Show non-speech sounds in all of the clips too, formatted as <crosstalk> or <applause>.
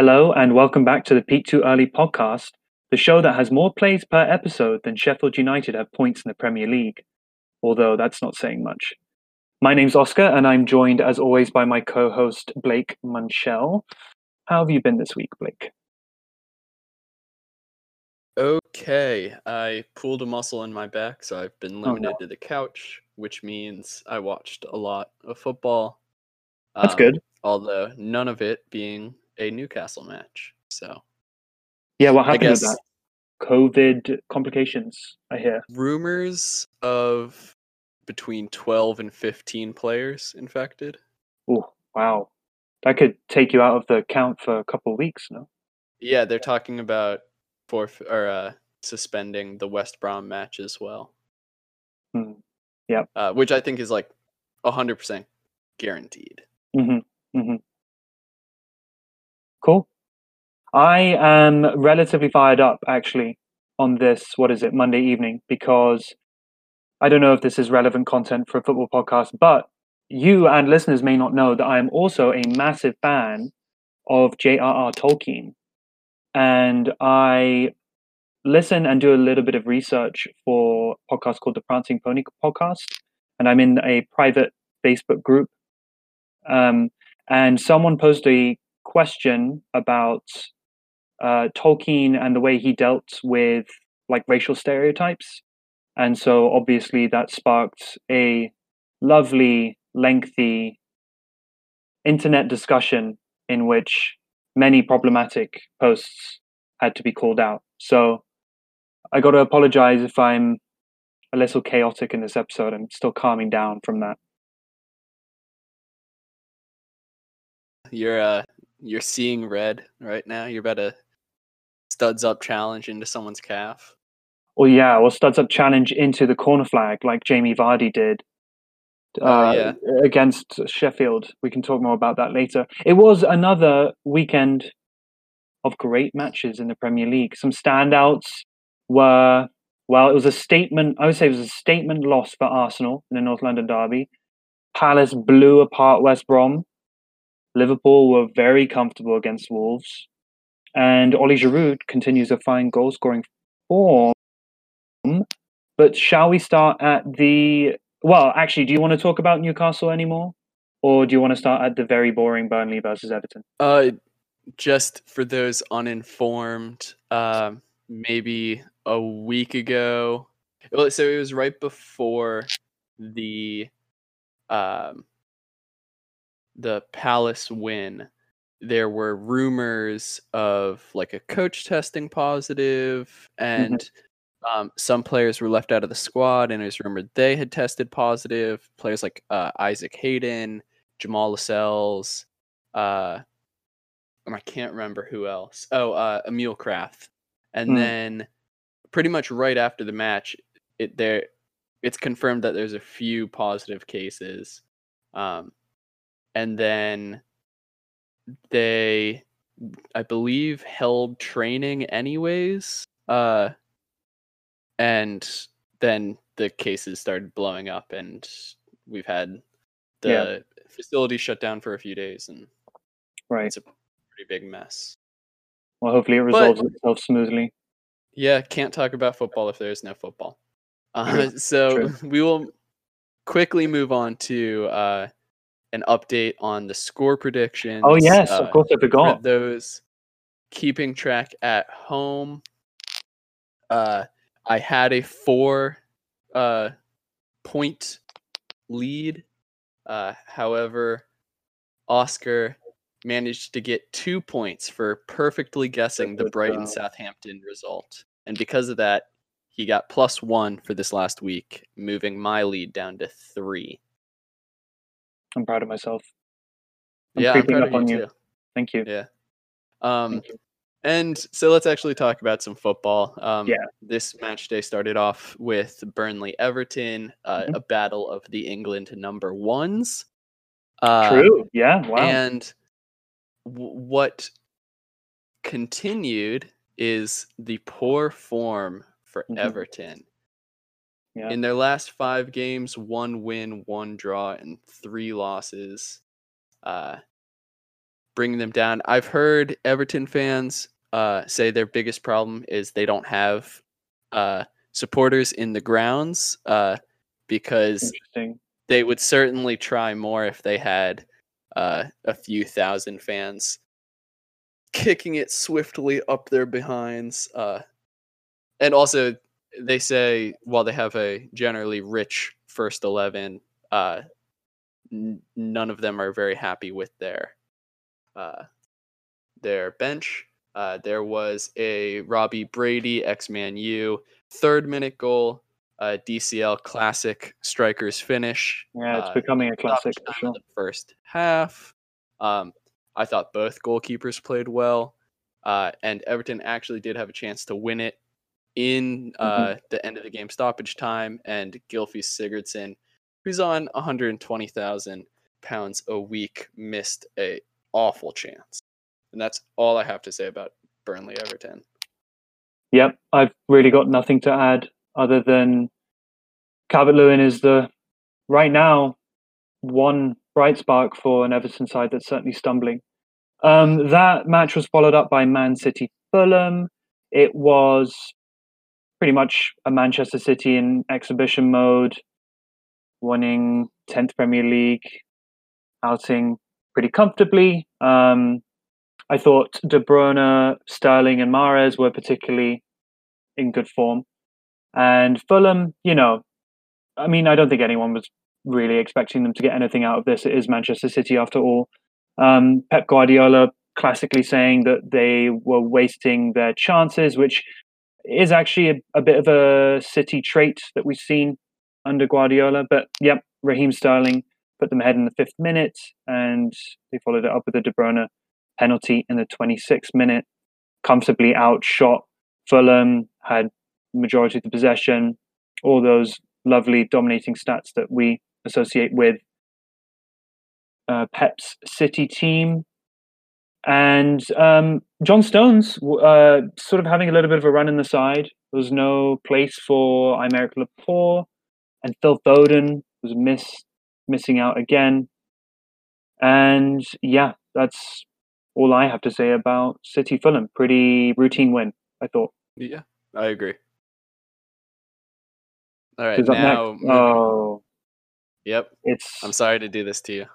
Hello, and welcome back to the Peak Too Early podcast, the show that has more plays per episode than Sheffield United have points in the Premier League. Although that's not saying much. My name's Oscar, and I'm joined as always by my co host, Blake Munchell. How have you been this week, Blake? Okay, I pulled a muscle in my back, so I've been Oh, limited no. to the couch, which means I watched a lot of football. That's um, good. Although none of it being a Newcastle match. So Yeah, what I happened with guess that? COVID complications, I hear. rumors of between 12 and 15 players infected. Oh, wow. That could take you out of the count for a couple of weeks, no? Yeah, they're talking about forf- or uh, suspending the West Brom match as well, Hmm. uh, which I think is like 100% guaranteed. Mm-hmm. Mm-hmm. Cool. I am relatively fired up actually on this, what is it, Monday evening, because I don't know if this is relevant content for a football podcast, but you and listeners may not know that I am also a massive fan of J.R.R. Tolkien. And I listen and do a little bit of research for a podcast called the Prancing Pony Podcast. And I'm in a private Facebook group. Um, and someone posted a question about uh, Tolkien and the way he dealt with like racial stereotypes. And so obviously that sparked a lovely, lengthy internet discussion in which many problematic posts had to be called out. So I got to apologize if I'm a little chaotic in this episode. I'm still calming down from that. You're uh you're seeing red right now. You're about to studs up challenge into someone's calf. Well, yeah, or studs up challenge into the corner flag like Jamie Vardy did Oh, uh, yeah. against Sheffield. We can talk more about that later. It was another weekend of great matches in the Premier League. Some standouts were, well, it was a statement, I would say it was a statement loss for Arsenal in the North London derby. Palace blew apart West Brom. Liverpool were very comfortable against Wolves. And Oli Giroud continues a fine goal scoring form. But shall we start at the well, actually, do you want to talk about Newcastle anymore? Or do you want to start at the very boring Burnley versus Everton? Uh just for those uninformed, um maybe a week ago. Well, so it was right before the um the Palace win. There were rumors of like a coach testing positive and um, some players were left out of the squad, and it was rumored they had tested positive. Players like uh, Isaac Hayden, Jamal Lascelles, uh, I can't remember who else. Oh, uh, Emil Krafth. And Hmm. then, pretty much right after the match, it there, it's confirmed that there's a few positive cases, um, and then they, I believe, held training anyways. Uh, and then the cases started blowing up and we've had the Yeah. facility shut down for a few days and Right. it's a pretty big mess Well, hopefully it resolves itself smoothly. yeah can't talk about football if there's no football <laughs> uh, so true. <laughs> we will quickly move on to uh, an update on the score predictions Oh, yes, uh, of course I for forgot. those keeping track at home. Uh i had a four uh point lead. Uh however oscar managed to get two points for perfectly guessing the brighton southampton result. And because of that he got plus one for this last week moving my lead down to three I'm proud of myself. I'm yeah i'm creeping proud up of you on you. too Thank you. Yeah. Um, Thank you. and so let's actually talk about some football. Um, Yeah. This match day started off with Burnley Everton, uh, Mhm. a battle of the England number ones. Uh, True. Yeah. Wow. And w- what continued is the poor form for Mhm. Everton. Yeah. In their last five games, one win, one draw, and three losses. Uh, bringing them down. I've heard Everton fans uh, say their biggest problem is they don't have uh, supporters in the grounds uh, because they would certainly try more if they had uh, a few thousand fans kicking it swiftly up their behinds. Uh, and also, they say while they have a generally rich first 11, uh, n- none of them are very happy with their uh, their bench. Uh, there was a Robbie Brady x-man U third minute goal, uh, DCL classic strikers finish. Yeah, it's uh, becoming a classic sure. the first half. Um, I thought both goalkeepers played well, uh, and Everton actually did have a chance to win it in uh, the end of the game stoppage time. And Gylfi Sigurdsson, who's on 120,000 pounds a week, missed a awful chance. And that's all I have to say about Burnley Everton. Yep, I've really got nothing to add other than Calvert Lewin is the right now one bright spark for an Everton side that's certainly stumbling. Um, that match was followed up by Man City Fulham. It was pretty much a Manchester City in exhibition mode, winning 10th Premier League outing pretty comfortably. Um, I thought De Bruyne, Sterling, and Mahrez were particularly in good form. And Fulham, you know, I mean, I don't think anyone was really expecting them to get anything out of this. It is Manchester City after all. Um, Pep Guardiola classically saying that they were wasting their chances, which is actually a, a bit of a City trait that we've seen under Guardiola. But yep, Raheem Sterling put them ahead in the fifth minute, and they followed it up with a De Bruyne penalty in the 26th minute. Comfortably outshot Fulham, had majority of the possession, all those lovely dominating stats that we associate with uh, Pep's City team. And um, John Stones uh, sort of having a little bit of a run in the side. There was no place for Aymeric Laporte, and Phil Foden was miss, missing out again. And yeah, that's all I have to say about City Fulham. Pretty routine win, I thought. Yeah, I agree. All right, now. Oh, Yep, it's I'm sorry to do this to you.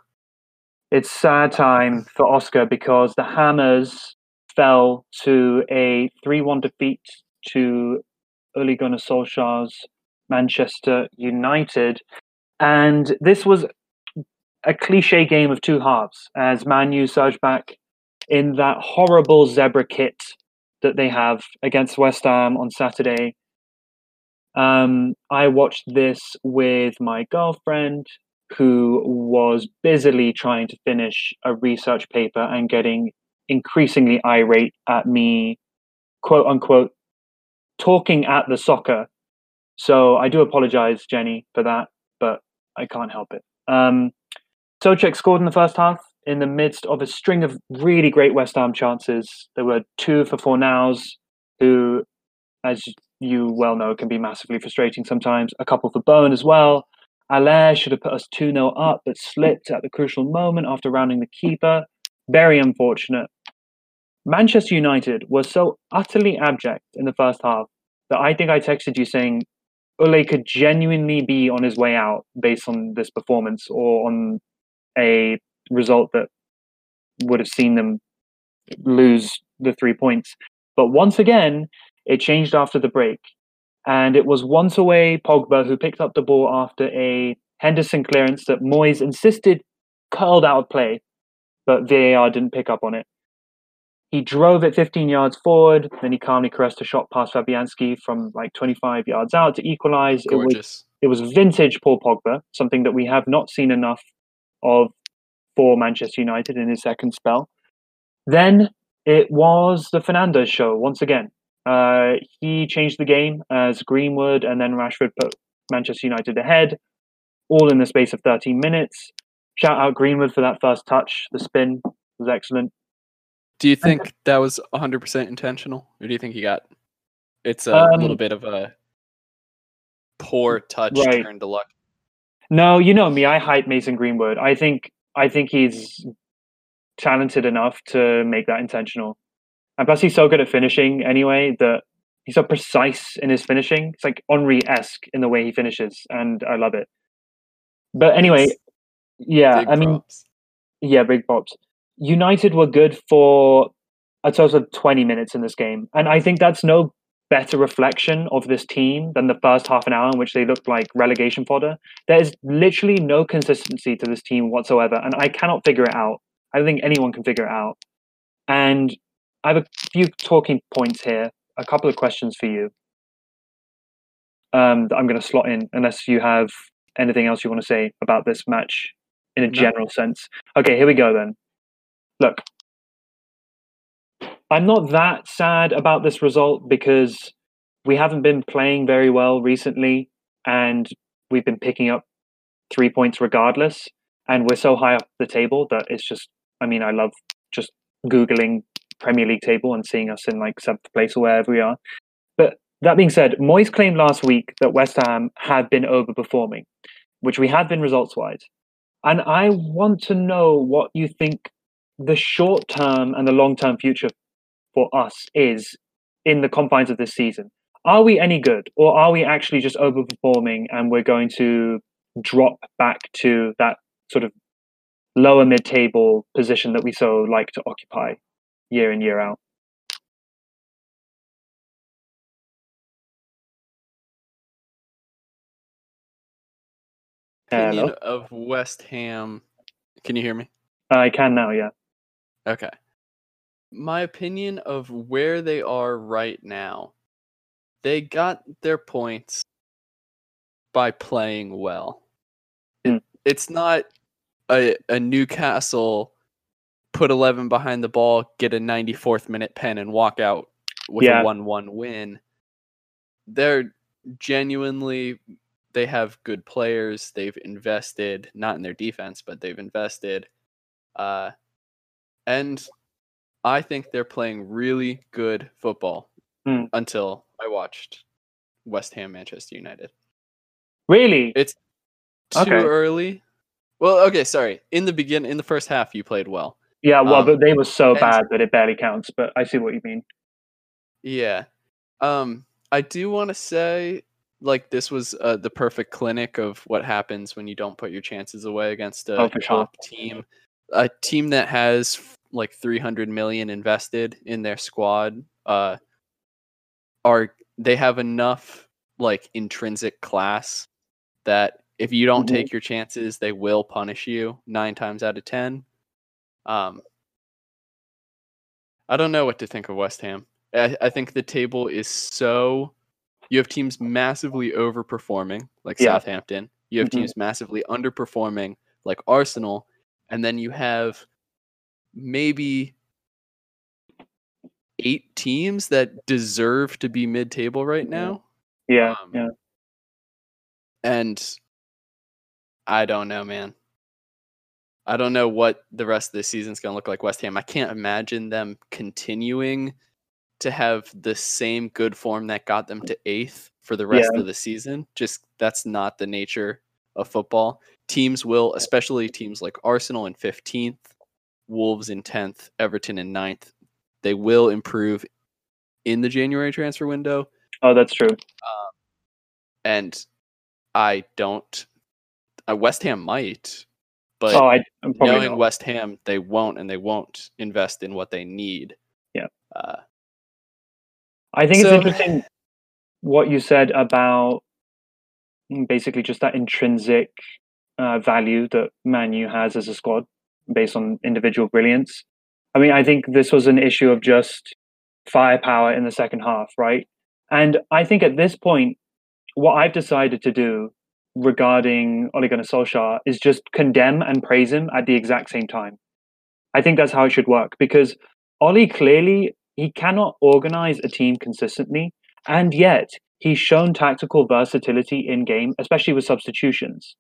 It's sad time for Oscar because the Hammers fell to a 3-1 defeat to Ole Gunnar Solskjaer's Manchester United. And this was a cliche game of two halves as Man U surged back in that horrible zebra kit that they have against West Ham on Saturday. Um, I watched this with my girlfriend who was busily trying to finish a research paper and getting increasingly irate at me, quote unquote, talking at the soccer. So I do apologize, Jenny, for that, but I can't help it. Um, Soucek scored in the first half in the midst of a string of really great West Ham chances. There were two for Fornals, who, as you well know, can be massively frustrating sometimes. A couple for Bowen as well. Haller should have put us 2 0 up, but slipped at the crucial moment after rounding the keeper. Very unfortunate. Manchester United was so utterly abject in the first half that I think I texted you saying Ole could genuinely be on his way out based on this performance or on a result that would have seen them lose the three points. But once again, it changed after the break. And it was once away Pogba who picked up the ball after a Henderson clearance that Moyes insisted curled out of play, but VAR didn't pick up on it. He drove it 15 yards forward, then he calmly caressed a shot past Fabianski from like 25 yards out to equalize. It was it was vintage Paul Pogba, something that we have not seen enough of for Manchester United in his second spell. Then it was the Fernandes show once again. Uh, he changed the game as Greenwood and then Rashford put Manchester United ahead, all in the space of 13 minutes. Shout out Greenwood for that first touch. The spin was excellent. Do you think that was 100% intentional, or do you think he got? It's a Um, little bit of a poor touch Right. turn to luck. No, you know me. I hype Mason Greenwood. I think I think he's talented enough to make that intentional. And plus, he's so good at finishing anyway that he's so precise in his finishing. It's like Henry esque in the way he finishes, and I love it. But anyway, It's yeah, I mean, props. yeah, big pops. United were good for a total of 20 minutes in this game. And I think that's no better reflection of this team than the first half an hour in which they looked like relegation fodder. There is literally no consistency to this team whatsoever. And I cannot figure it out. I don't think anyone can figure it out. And I have a few talking points here, a couple of questions for you um, that I'm going to slot in, unless you have anything else you want to say about this match in a No. general sense. Okay, here we go then. Look, I'm not that sad about this result because we haven't been playing very well recently and we've been picking up three points regardless. And we're so high up the table that it's just, I mean, I love just Googling Premier League table and seeing us in like seventh place or wherever we are. But that being said, Moyes claimed last week that West Ham had been overperforming, which we had been results wise. And I want to know what you think the short term and the long term future for us is in the confines of this season. Are we any good, or are we actually just overperforming and we're going to drop back to that sort of lower mid table position that we so like to occupy year in, year out? Opinion Hello? of West Ham. Can you hear me? I can now, yeah. Okay. My opinion of where they are right now. They got their points by playing well. It, it's not a, a Newcastle put 11 behind the ball, get a 94th minute pen, and walk out with Yeah. a 1 1 win. They're genuinely, they have good players. They've invested, not in their defense, but they've invested. Uh, and I think they're playing really good football Hmm. until I watched West Ham Manchester United. Really? It's too Okay. early. Well, okay, sorry. In the begin, in the first half, you played well. Yeah, well, um, but they were so and- bad that it barely counts, but I see what you mean. Yeah. Um, I do want to say, like, this was uh, the perfect clinic of what happens when you don't put your chances away against a Oh, for sure. top team, a team that has like 300 million invested in their squad. Uh, are they have enough like intrinsic class that if you don't Mhm. take your chances, they will punish you nine times out of ten. Um, I don't know what to think of West Ham. I, I think the table is so. You have teams massively overperforming, like Yeah. Southampton. You have Mhm. teams massively underperforming, like Arsenal, and then you have maybe eight teams that deserve to be mid-table right Mhm. now. Yeah, Um, yeah. And I don't know, man. I don't know what the rest of the season's going to look like West Ham. I can't imagine them continuing to have the same good form that got them to 8th for the rest Yeah. of the season. Just that's not the nature of football. Teams will, especially teams like Arsenal in 15th, Wolves in 10th, Everton in 9th, they will improve in the January transfer window Oh, that's true. and I don't. Uh, West Ham might, but oh, I I'm probably knowing not. West Ham, they won't, and they won't invest in what they need. Yeah. Uh, I think So- it's interesting what you said about basically just that intrinsic uh, value that Manu has as a squad based on individual brilliance. I mean, I think this was an issue of just firepower in the second half, right? And I think at this point, what I've decided to do regarding Ole Gunnar Solskjaer is just condemn and praise him at the exact same time. I think that's how it should work because Ollie clearly he cannot organize a team consistently, and yet he's shown tactical versatility in game, especially with substitutions.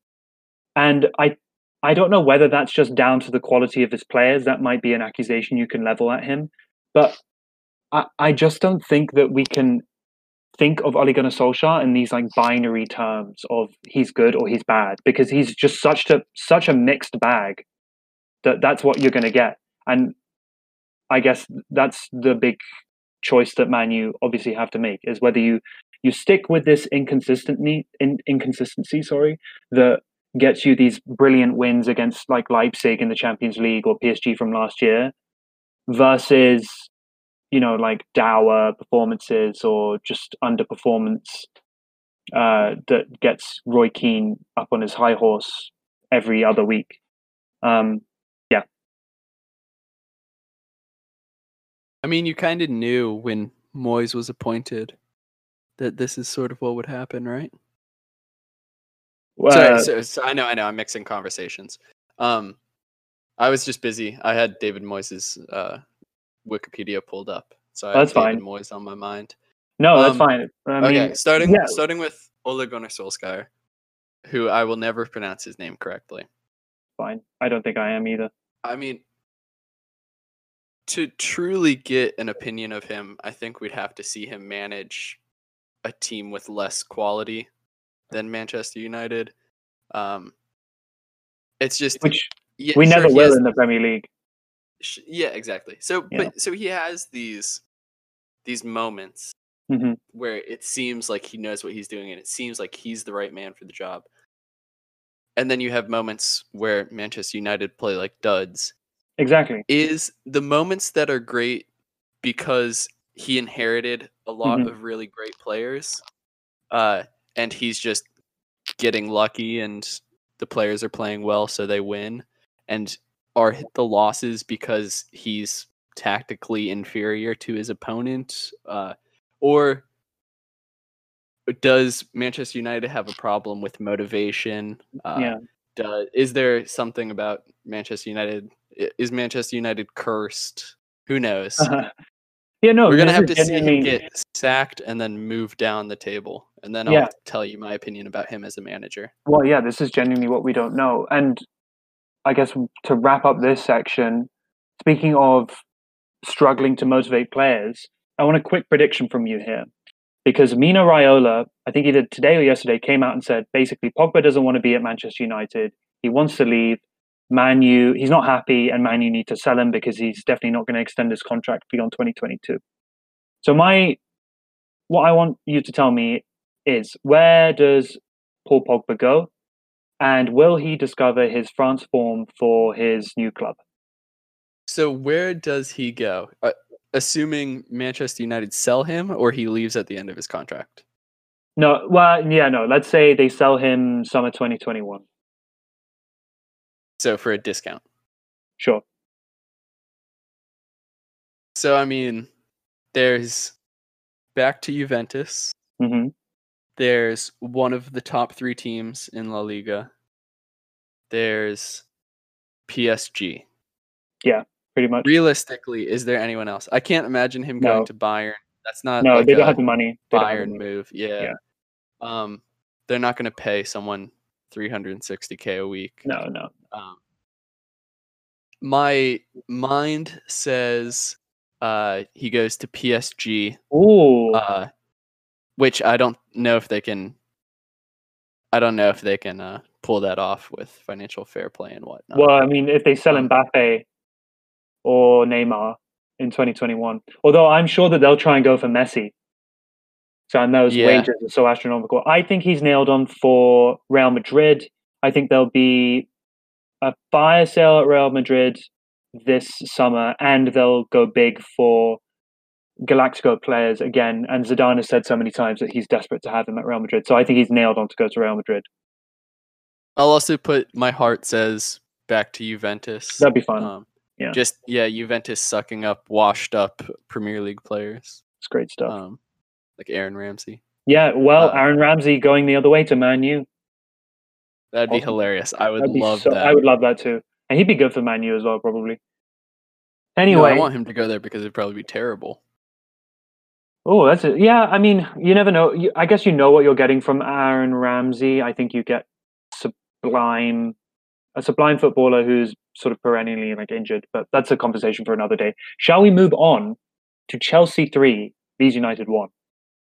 And I I don't know whether that's just down to the quality of his players. That might be an accusation you can level at him. But I, I just don't think that we can think of Ole Gunnar Solskjaer in these like binary terms of he's good or he's bad because he's just such a such a mixed bag that that's what you're going to get. and I guess that's the big choice that Man U obviously have to make is whether you you stick with this inconsistently in, inconsistency, sorry, that gets you these brilliant wins against like Leipzig in the Champions League or PSG from last year, versus you know like dour performances or just underperformance uh, that gets Roy Keane up on his high horse every other week. Um, yeah. I mean, you kind of knew when Moyes was appointed that this is sort of what would happen, right? Well, Sorry, so, so I know, I know, I'm mixing conversations. Um, I was just busy. I had David Moyes' uh, Wikipedia pulled up, so That's fine. Moyes on my mind. no, that's um, fine. I mean, okay, starting yeah. starting with Ole Gunnar Solskjaer, who I will never pronounce his name correctly. fine. I don't think I am either. I mean, to truly get an opinion of him, I think we'd have to see him manage a team with less quality than Manchester United. Um, it's just Which yeah, we sure, never will has- in the Premier League. Yeah, exactly. So, Yeah. but so he has these these moments hmm where it seems like he knows what he's doing and it seems like he's the right man for the job. And then you have moments where Manchester United play like duds. Exactly. Is the moments that are great because he inherited a lot Mhm. of really great players, uh, and he's just getting lucky, and the players are playing well, so they win. And are the losses because he's tactically inferior to his opponent, uh, or does Manchester United have a problem with motivation? Uh, yeah. does is there something about Manchester United? Is Manchester United cursed? Who knows? <laughs> yeah. No, We're gonna have to see him get sacked and then move down the table, and then I'll Yeah. tell you my opinion about him as a manager. Well, yeah, this is genuinely what we don't know. And I guess to wrap up this section, speaking of struggling to motivate players, I want a quick prediction from you here. Because Mino Raiola, I think either today or yesterday, came out and said basically Pogba doesn't want to be at Manchester United. He wants to leave. Man U, he's not happy, and Man U need to sell him because he's definitely not going to extend his contract beyond 2022. So my, what I want you to tell me is where does Paul Pogba go? And will he discover his France form for his new club? So where does he go? Uh, assuming Manchester United sell him, or he leaves at the end of his contract. No, well, yeah, no. Let's say they sell him summer 2021. So for a discount. Sure. So I mean, there's back to Juventus. hmm There's one of the top three teams in La Liga. There's PSG. Yeah, pretty much. Realistically, is there anyone else? I can't imagine him going to Bayern. That's not No, like they don't have the money. They don't have the Bayern money. move. Yeah. Yeah. Um, they're not going to pay someone 360k a week. No, no. Um, my mind says uh, he goes to PSG, Ooh. uh, which I don't know if they can. I don't know if they can uh, pull that off with financial fair play and whatnot. well, I mean, if they sell um, Mbappe or Neymar in 2021, although I'm sure that they'll try and go for Messi. So and those Yeah. wages are so astronomical. I think he's nailed on for Real Madrid. I think there'll be a fire sale at Real Madrid this summer, and they'll go big for Galactico players again. And Zidane has said so many times that he's desperate to have him at Real Madrid. So I think he's nailed on to go to Real Madrid. I'll also put my heart says back to Juventus. That'd be fun. Um, Yeah. Just yeah, Juventus sucking up washed up Premier League players, It's great stuff. um, like Aaron Ramsey. yeah, well, uh, Aaron Ramsey going the other way to Man U. That'd be Awesome. hilarious. I would love so- that. I would love that too. And he'd be good for Man U as well, probably. No, Anyway, I want him to go there because it'd probably be terrible. Oh, that's it. Yeah, I mean, you never know. You, I guess you know what you're getting from Aaron Ramsey. I think you get sublime, a sublime footballer who's sort of perennially like injured. But that's a conversation for another day. Shall we move on to Chelsea three, Leeds United one?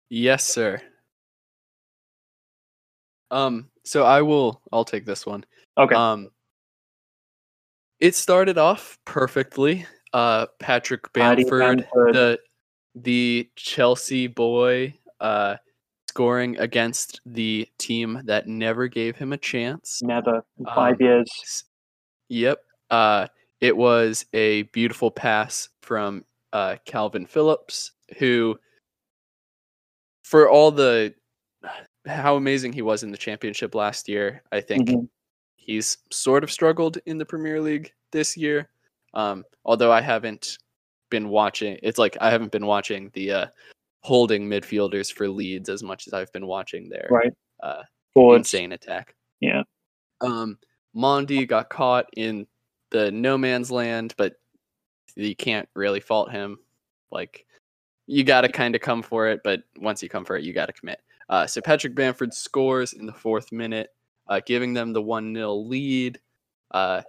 Yes, sir. Um, so I will. I'll take this one. Okay. Um, It started off perfectly. Uh, Patrick Bamford, Bamford. the the Chelsea boy, uh, scoring against the team that never gave him a chance. Never five Um, years. Yep. Uh, it was a beautiful pass from uh, Kalvin Phillips, who, for all the how amazing he was in the championship last year, I think Mhm. he's sort of struggled in the Premier League this year. Um, although I haven't been watching, it's like I haven't been watching the uh, holding midfielders for Leeds as much as I've been watching their Right. uh, Forwards. insane attack. Yeah. Um, Mendy got caught in the no man's land, but you can't really fault him. Like, you got to kind of come for it, but once you come for it, you got to commit. Uh, so Patrick Bamford scores in the fourth minute, uh, giving them the 1 0 lead. Uh,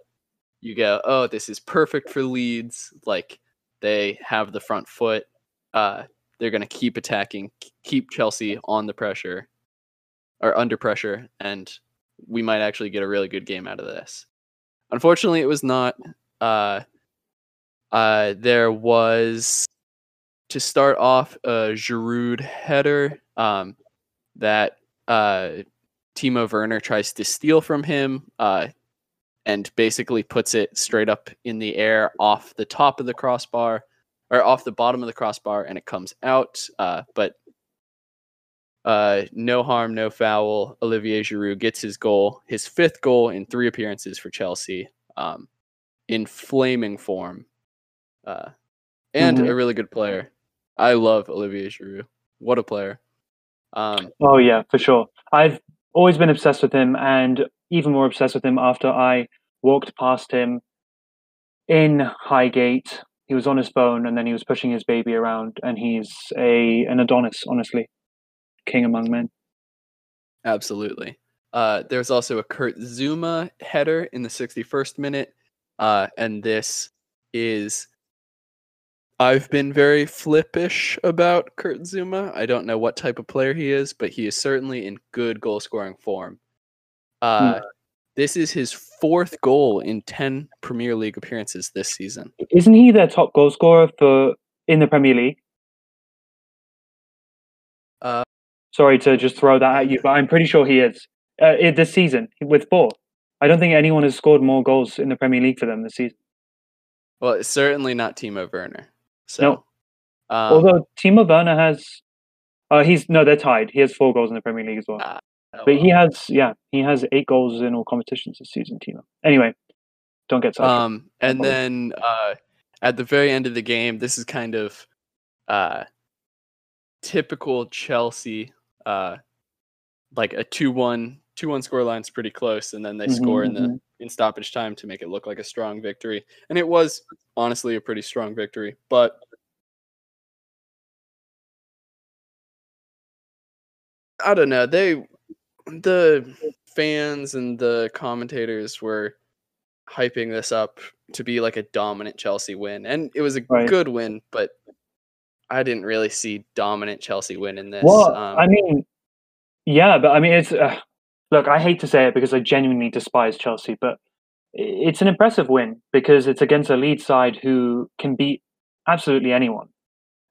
you go, oh, this is perfect for Leeds. Like, they have the front foot. Uh, they're going to keep attacking, keep Chelsea on the pressure or under pressure, and we might actually get a really good game out of this. Unfortunately, it was not. Uh, uh, there was to start off a Giroud header um, that uh, Timo Werner tries to steal from him uh, and basically puts it straight up in the air off the top of the crossbar or off the bottom of the crossbar and it comes out. Uh, but uh, no harm, no foul. Olivier Giroud gets his goal, his fifth goal in three appearances for Chelsea, um, in flaming form, uh, and Mhm. a really good player. I love Olivier Giroud. What a player! Um, Oh yeah, for sure. I've always been obsessed with him, and even more obsessed with him after I walked past him in Highgate. He was on his phone, and then he was pushing his baby around, and he's a an Adonis, honestly, king among men. Absolutely. Uh, there's also a Kurt Zouma header in the 61st minute, uh, and this is. I've been very flippish about Kurt Zouma. I don't know what type of player he is, but he is certainly in good goal scoring form. Uh, This is his fourth goal in 10 Premier League appearances this season. Isn't he their top goal scorer for in the Premier League? Uh, Sorry to just throw that at you, but I'm pretty sure he is uh, this season with four. I don't think anyone has scored more goals in the Premier League for them this season. well, it's certainly not Timo Werner. So, No. um, Although Timo Werner has, uh, he's no, they're tied. He has four goals in the Premier League as well. oh, But he has, yeah, he has eight goals in all competitions this season, Timo. Anyway, don't get sidetracked. Um, and then uh, at the very end of the game, this is kind of uh, typical Chelsea, uh, like a 2 1 2 1 scoreline is pretty close, and then they score in the Mhm, in stoppage time to make it look like a strong victory. And it was honestly a pretty strong victory, but I don't know. They the fans and the commentators were hyping this up to be like a dominant Chelsea win, and it was a Right. good win, but I didn't really see dominant Chelsea win in this. Well, um, I mean, yeah, but I mean, it's uh, look. I hate to say it because I genuinely despise Chelsea, but it's an impressive win because it's against a lead side who can beat absolutely anyone.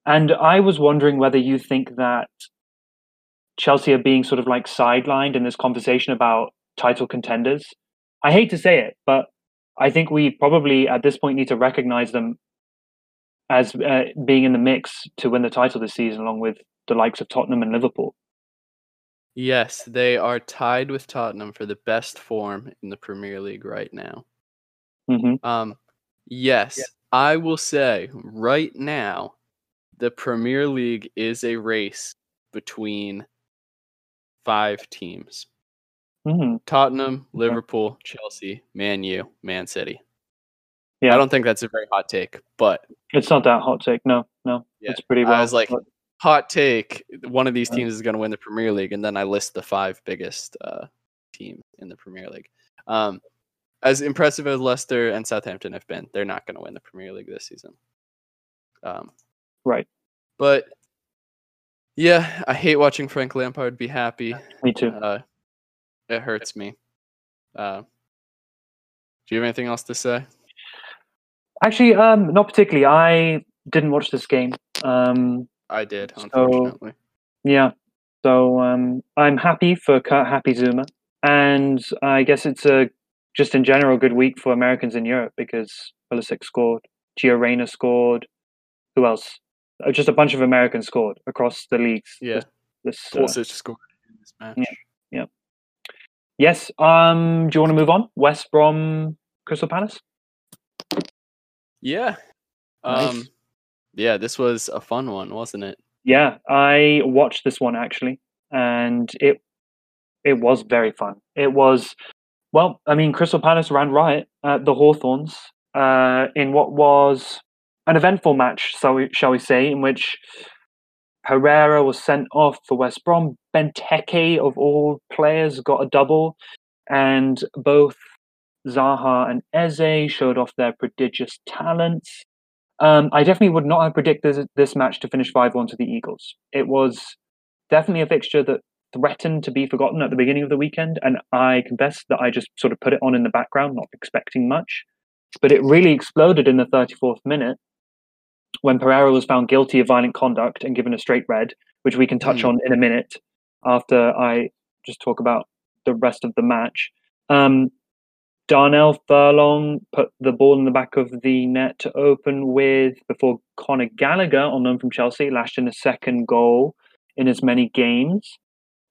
And I was wondering whether you think that Chelsea are being sort of like sidelined in this conversation about title contenders. I hate to say it, but I think we probably at this point need to recognize them as uh, being in the mix to win the title this season, along with the likes of Tottenham and Liverpool. yes, they are tied with Tottenham for the best form in the Premier League right now. hmm Um, yes, I will say right now, the Premier League is a race between five teams: hmm Tottenham, Liverpool, Chelsea, Man U, Man City. Yeah. I don't think that's a very hot take, but It's not that hot take. No, no, Yeah, it's pretty I well. was like- put. hot take: one of these teams is going to win the Premier League, and then I list the five biggest uh, teams in the Premier League. Um, as impressive as Leicester and Southampton have been, they're not going to win the Premier League this season. Um, right. But yeah, I hate watching Frank Lampard be happy. Me too. Uh, it hurts me. Uh, do you have anything else to say? Actually, um, not particularly. I didn't watch this game. Um, I did, So- unfortunately. yeah, so um, I'm happy for Kurt Happy Zouma, and I guess it's a just in general good week for Americans in Europe because Pulisic scored, Gio Reyna scored. Who else? Uh, Just a bunch of Americans scored across the leagues. Yeah. This, this, uh, Pulisic scored in this match. yes. Um. Do you want to move on? West Brom, Crystal Palace. Yeah. Nice. Um, yeah, this was a fun one, wasn't it? Yeah, I watched this one actually, and it it was very fun. It was well, I mean, Crystal Palace ran riot at the Hawthorns uh, in what was an eventful match, so shall we say, in which Pereira was sent off for West Brom. Benteke, of all players, got a double, and both Zaha and Eze showed off their prodigious talents. Um, I definitely would not have predicted this, this match to finish 5 1 to the Eagles. It was definitely a fixture that threatened to be forgotten at the beginning of the weekend, and I confess that I just sort of put it on in the background, not expecting much. But it really exploded in the 34th minute when Pereira was found guilty of violent conduct and given a straight red, which we can touch Mm. on in a minute after I just talk about the rest of the match. Um, Darnell Furlong put the ball in the back of the net to open with before Conor Gallagher, on loan from Chelsea, lashed in a second goal in as many games.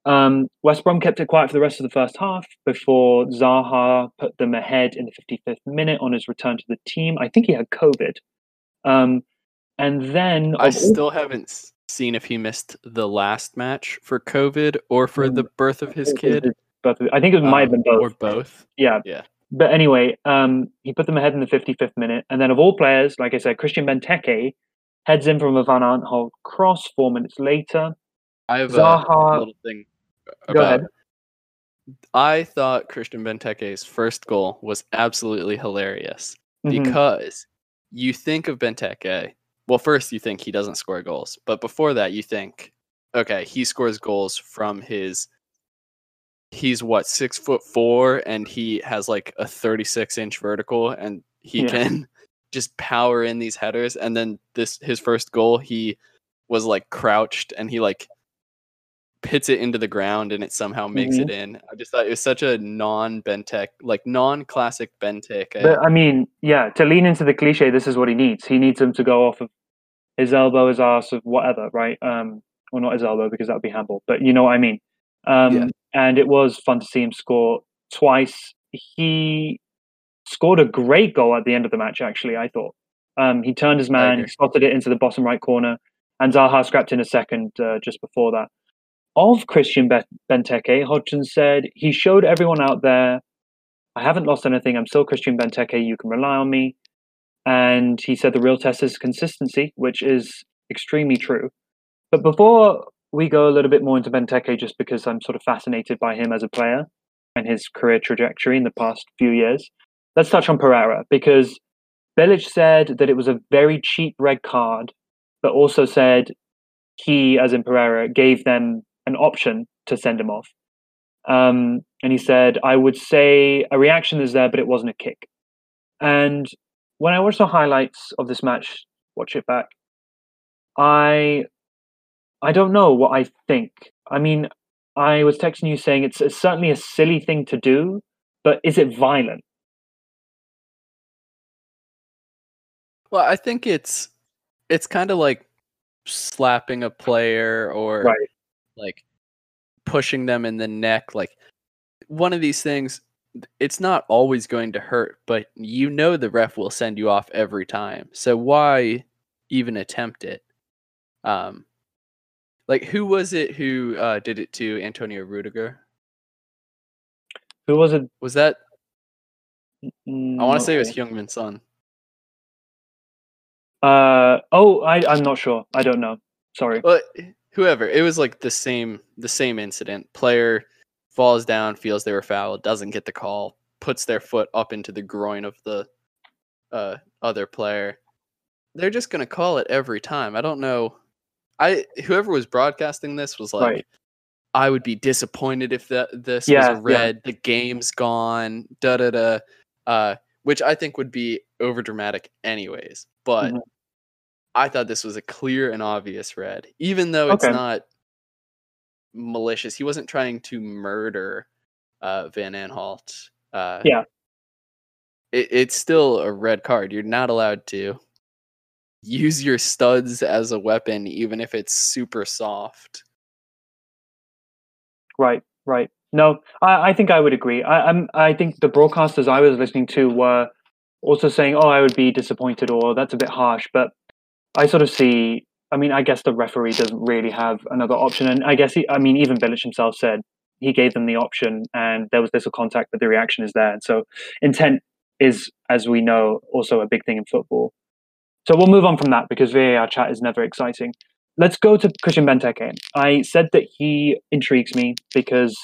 Um, West Brom kept it quiet for the rest of the first half before Zaha put them ahead in the 55th minute on his return to the team. I think he had COVID. Um, and then I still haven't seen if he missed the last match for COVID or for Mm. the birth of his kid. both I think it might have um, been both. Or both. Yeah. Yeah. But anyway, um, he put them ahead in the 55th minute. And then, of all players, like I said, Christian Benteke heads in from a Van Aanholt cross four minutes later. I have Zaha- a little thing Go ahead. I thought Christian Benteke's first goal was absolutely hilarious Mhm. because you think of Benteke. Well, first you think he doesn't score goals, but before that you think, okay, he scores goals from his. He's what six foot four, and he has like a thirty-six inch vertical, and he Yeah. can <laughs> just power in these headers. And then this his first goal, he was like crouched, and he like hits it into the ground, and it somehow makes Mm-hmm. it in. I just thought it was such a non Benteke, like non-classic Benteke. But I mean, yeah, to lean into the cliche, this is what he needs. He needs him to go off of his elbow, his ass, of whatever, right? Um, well, not his elbow because that would be handball, but you know what I mean. Um, Yeah. And it was fun to see him score twice. He scored a great goal at the end of the match. Actually, I thought um, he turned his man, slotted it into the bottom right corner, and Zaha scrapped in a second uh, just before that. Of Christian Benteke, Hodgson said he showed everyone out there I haven't lost anything. I'm still Christian Benteke. You can rely on me. And he said the real test is consistency, which is extremely true. But before we go a little bit more into Benteke, just because I'm sort of fascinated by him as a player and his career trajectory in the past few years, let's touch on Pereira because Bilic said that it was a very cheap red card, but also said he, as in Pereira, gave them an option to send him off. Um, and he said, I would say a reaction is there, but it wasn't a kick. And when I watched the highlights of this match, watch it back, I I don't know what I think. I mean, I was texting you saying it's, it's certainly a silly thing to do, but is it violent? Well, I think it's it's kind of like slapping a player or Right. Like pushing them in the neck like one of these things it's not always going to hurt but you know the ref will send you off every time so why even attempt it um like who was it who uh did it to Antonio Rudiger Who was it? was that I want to say it was Heung-min Son Uh, oh, I, I'm not sure. I don't know. Sorry. Well, whoever it was like the same the same incident. Player falls down, feels they were fouled, doesn't get the call, puts their foot up into the groin of the uh, other player. They're just gonna call it every time. I don't know. I whoever was broadcasting this was like, Right. I would be disappointed if that this Yeah, was a red. The game's gone. Da da da. Uh, which I think would be over dramatic anyways. But Mhm. I thought this was a clear and obvious red, even though it's Okay. not malicious. He wasn't trying to murder uh, Van Aanholt. Uh, Yeah. it, it's still a red card. You're not allowed to use your studs as a weapon, even if it's super soft. Right, right. No, I, I think I would agree. I, I'm. I think the broadcasters I was listening to were also saying, "Oh, I would be disappointed," or "That's a bit harsh." But I sort of see. I mean, I guess the referee doesn't really have another option, and I guess he, I mean, even Bilic himself said he gave them the option, and there was little contact, but the reaction is there. And so, intent is, as we know, also a big thing in football. So we'll move on from that because VAR chat is never exciting. Let's go to Christian Benteke. I said that he intrigues me because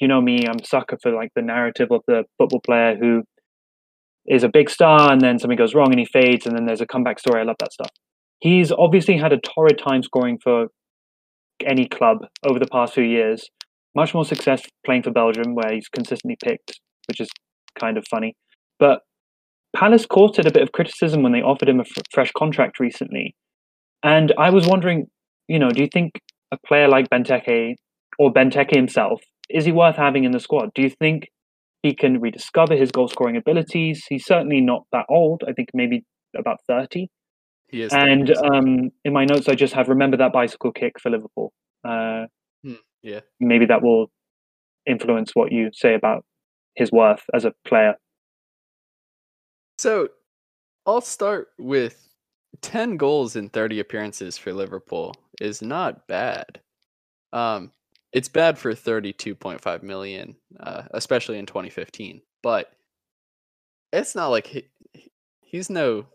you know me, I'm sucker for like the narrative of the football player who is a big star and then something goes wrong and he fades and then there's a comeback story. I love that stuff. He's obviously had a torrid time scoring for any club over the past few years. Much more success playing for Belgium, where he's consistently picked, which is kind of funny. But Palace courted a bit of criticism when they offered him a f- fresh contract recently. And I was wondering, you know, do you think a player like Benteke or Benteke himself is he worth having in the squad? Do you think he can rediscover his goal scoring abilities? He's certainly not that old. I think maybe about 30. He is. And um, in my notes, I just have remember that bicycle kick for Liverpool. Uh, yeah. maybe that will influence what you say about his worth as a player. So I'll start with 10 goals in 30 appearances for Liverpool is not bad. Um, it's bad for 32.5 million, uh, especially in 2015. But it's not like he, he- he's no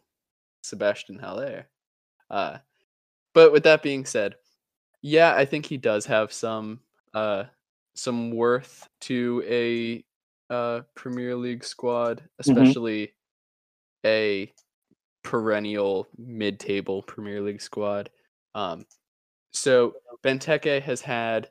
Sebastian Haller. Uh, but with that being said, yeah, I think he does have some uh, some worth to a uh, Premier League squad, especially a perennial mid-table Premier League squad. Um, so Benteke has had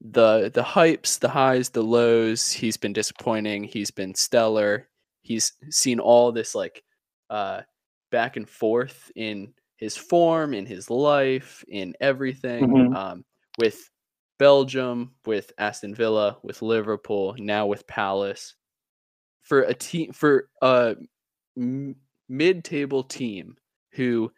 the the hypes, the highs, the lows. He's been disappointing. He's been stellar. He's seen all this like uh, back and forth in his form, in his life, in everything. Mhm. Um, with Belgium, with Aston Villa, with Liverpool, now with Palace. For a team, for a m- mid-table team who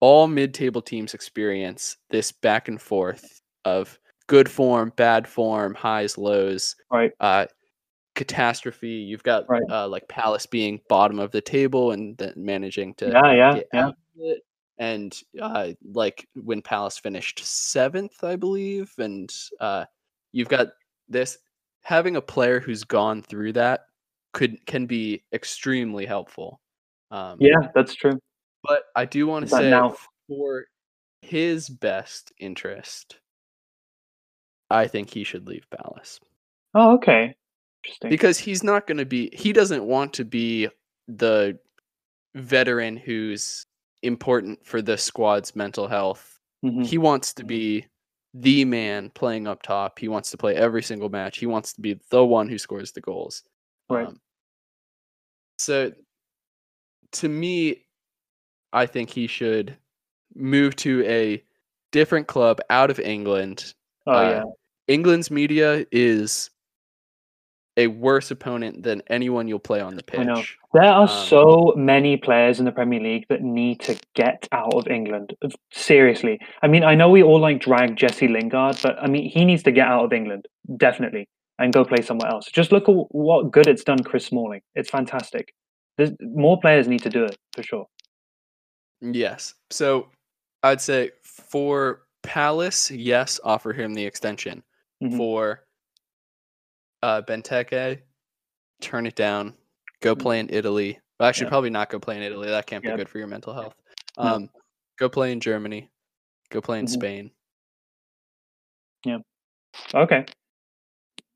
all mid-table teams experience this back and forth of good form, bad form, highs, lows, Right. uh, catastrophe. You've got Right. uh, like Palace being bottom of the table and then managing to Yeah, yeah, yeah. it. And uh, like when Palace finished seventh, I believe, and uh, you've got this having a player who's gone through that could can be extremely helpful. Um, Yeah, that's true. but I do want to say now? for his best interest, I think he should leave Palace Oh, okay. Interesting. because he's not going to be. He doesn't want to be the veteran who's important for the squad's mental health. Mhm. He wants to be the man playing up top. He wants to play every single match. He wants to be the one who scores the goals. Right. Um, so, to me, I think he should move to a different club out of England. Oh, uh, yeah. England's media is a worse opponent than anyone you'll play on the pitch. I know. There are um, so many players in the Premier League that need to get out of England. Seriously. I mean, I know we all like drag Jesse Lingard, but I mean, he needs to get out of England, definitely, and go play somewhere else. Just look at what good it's done Chris Smalling. It's fantastic. There's, more players need to do it, for sure. Yes. So I'd say for Palace, yes, offer him the extension. Mhm. For uh, Benteke, turn it down. Go play in Italy. Well, actually, Yeah. probably not go play in Italy. That can't be Yeah. good for your mental health. No. Um, Go play in Germany. Go play in Mhm. Spain. Yeah. Okay.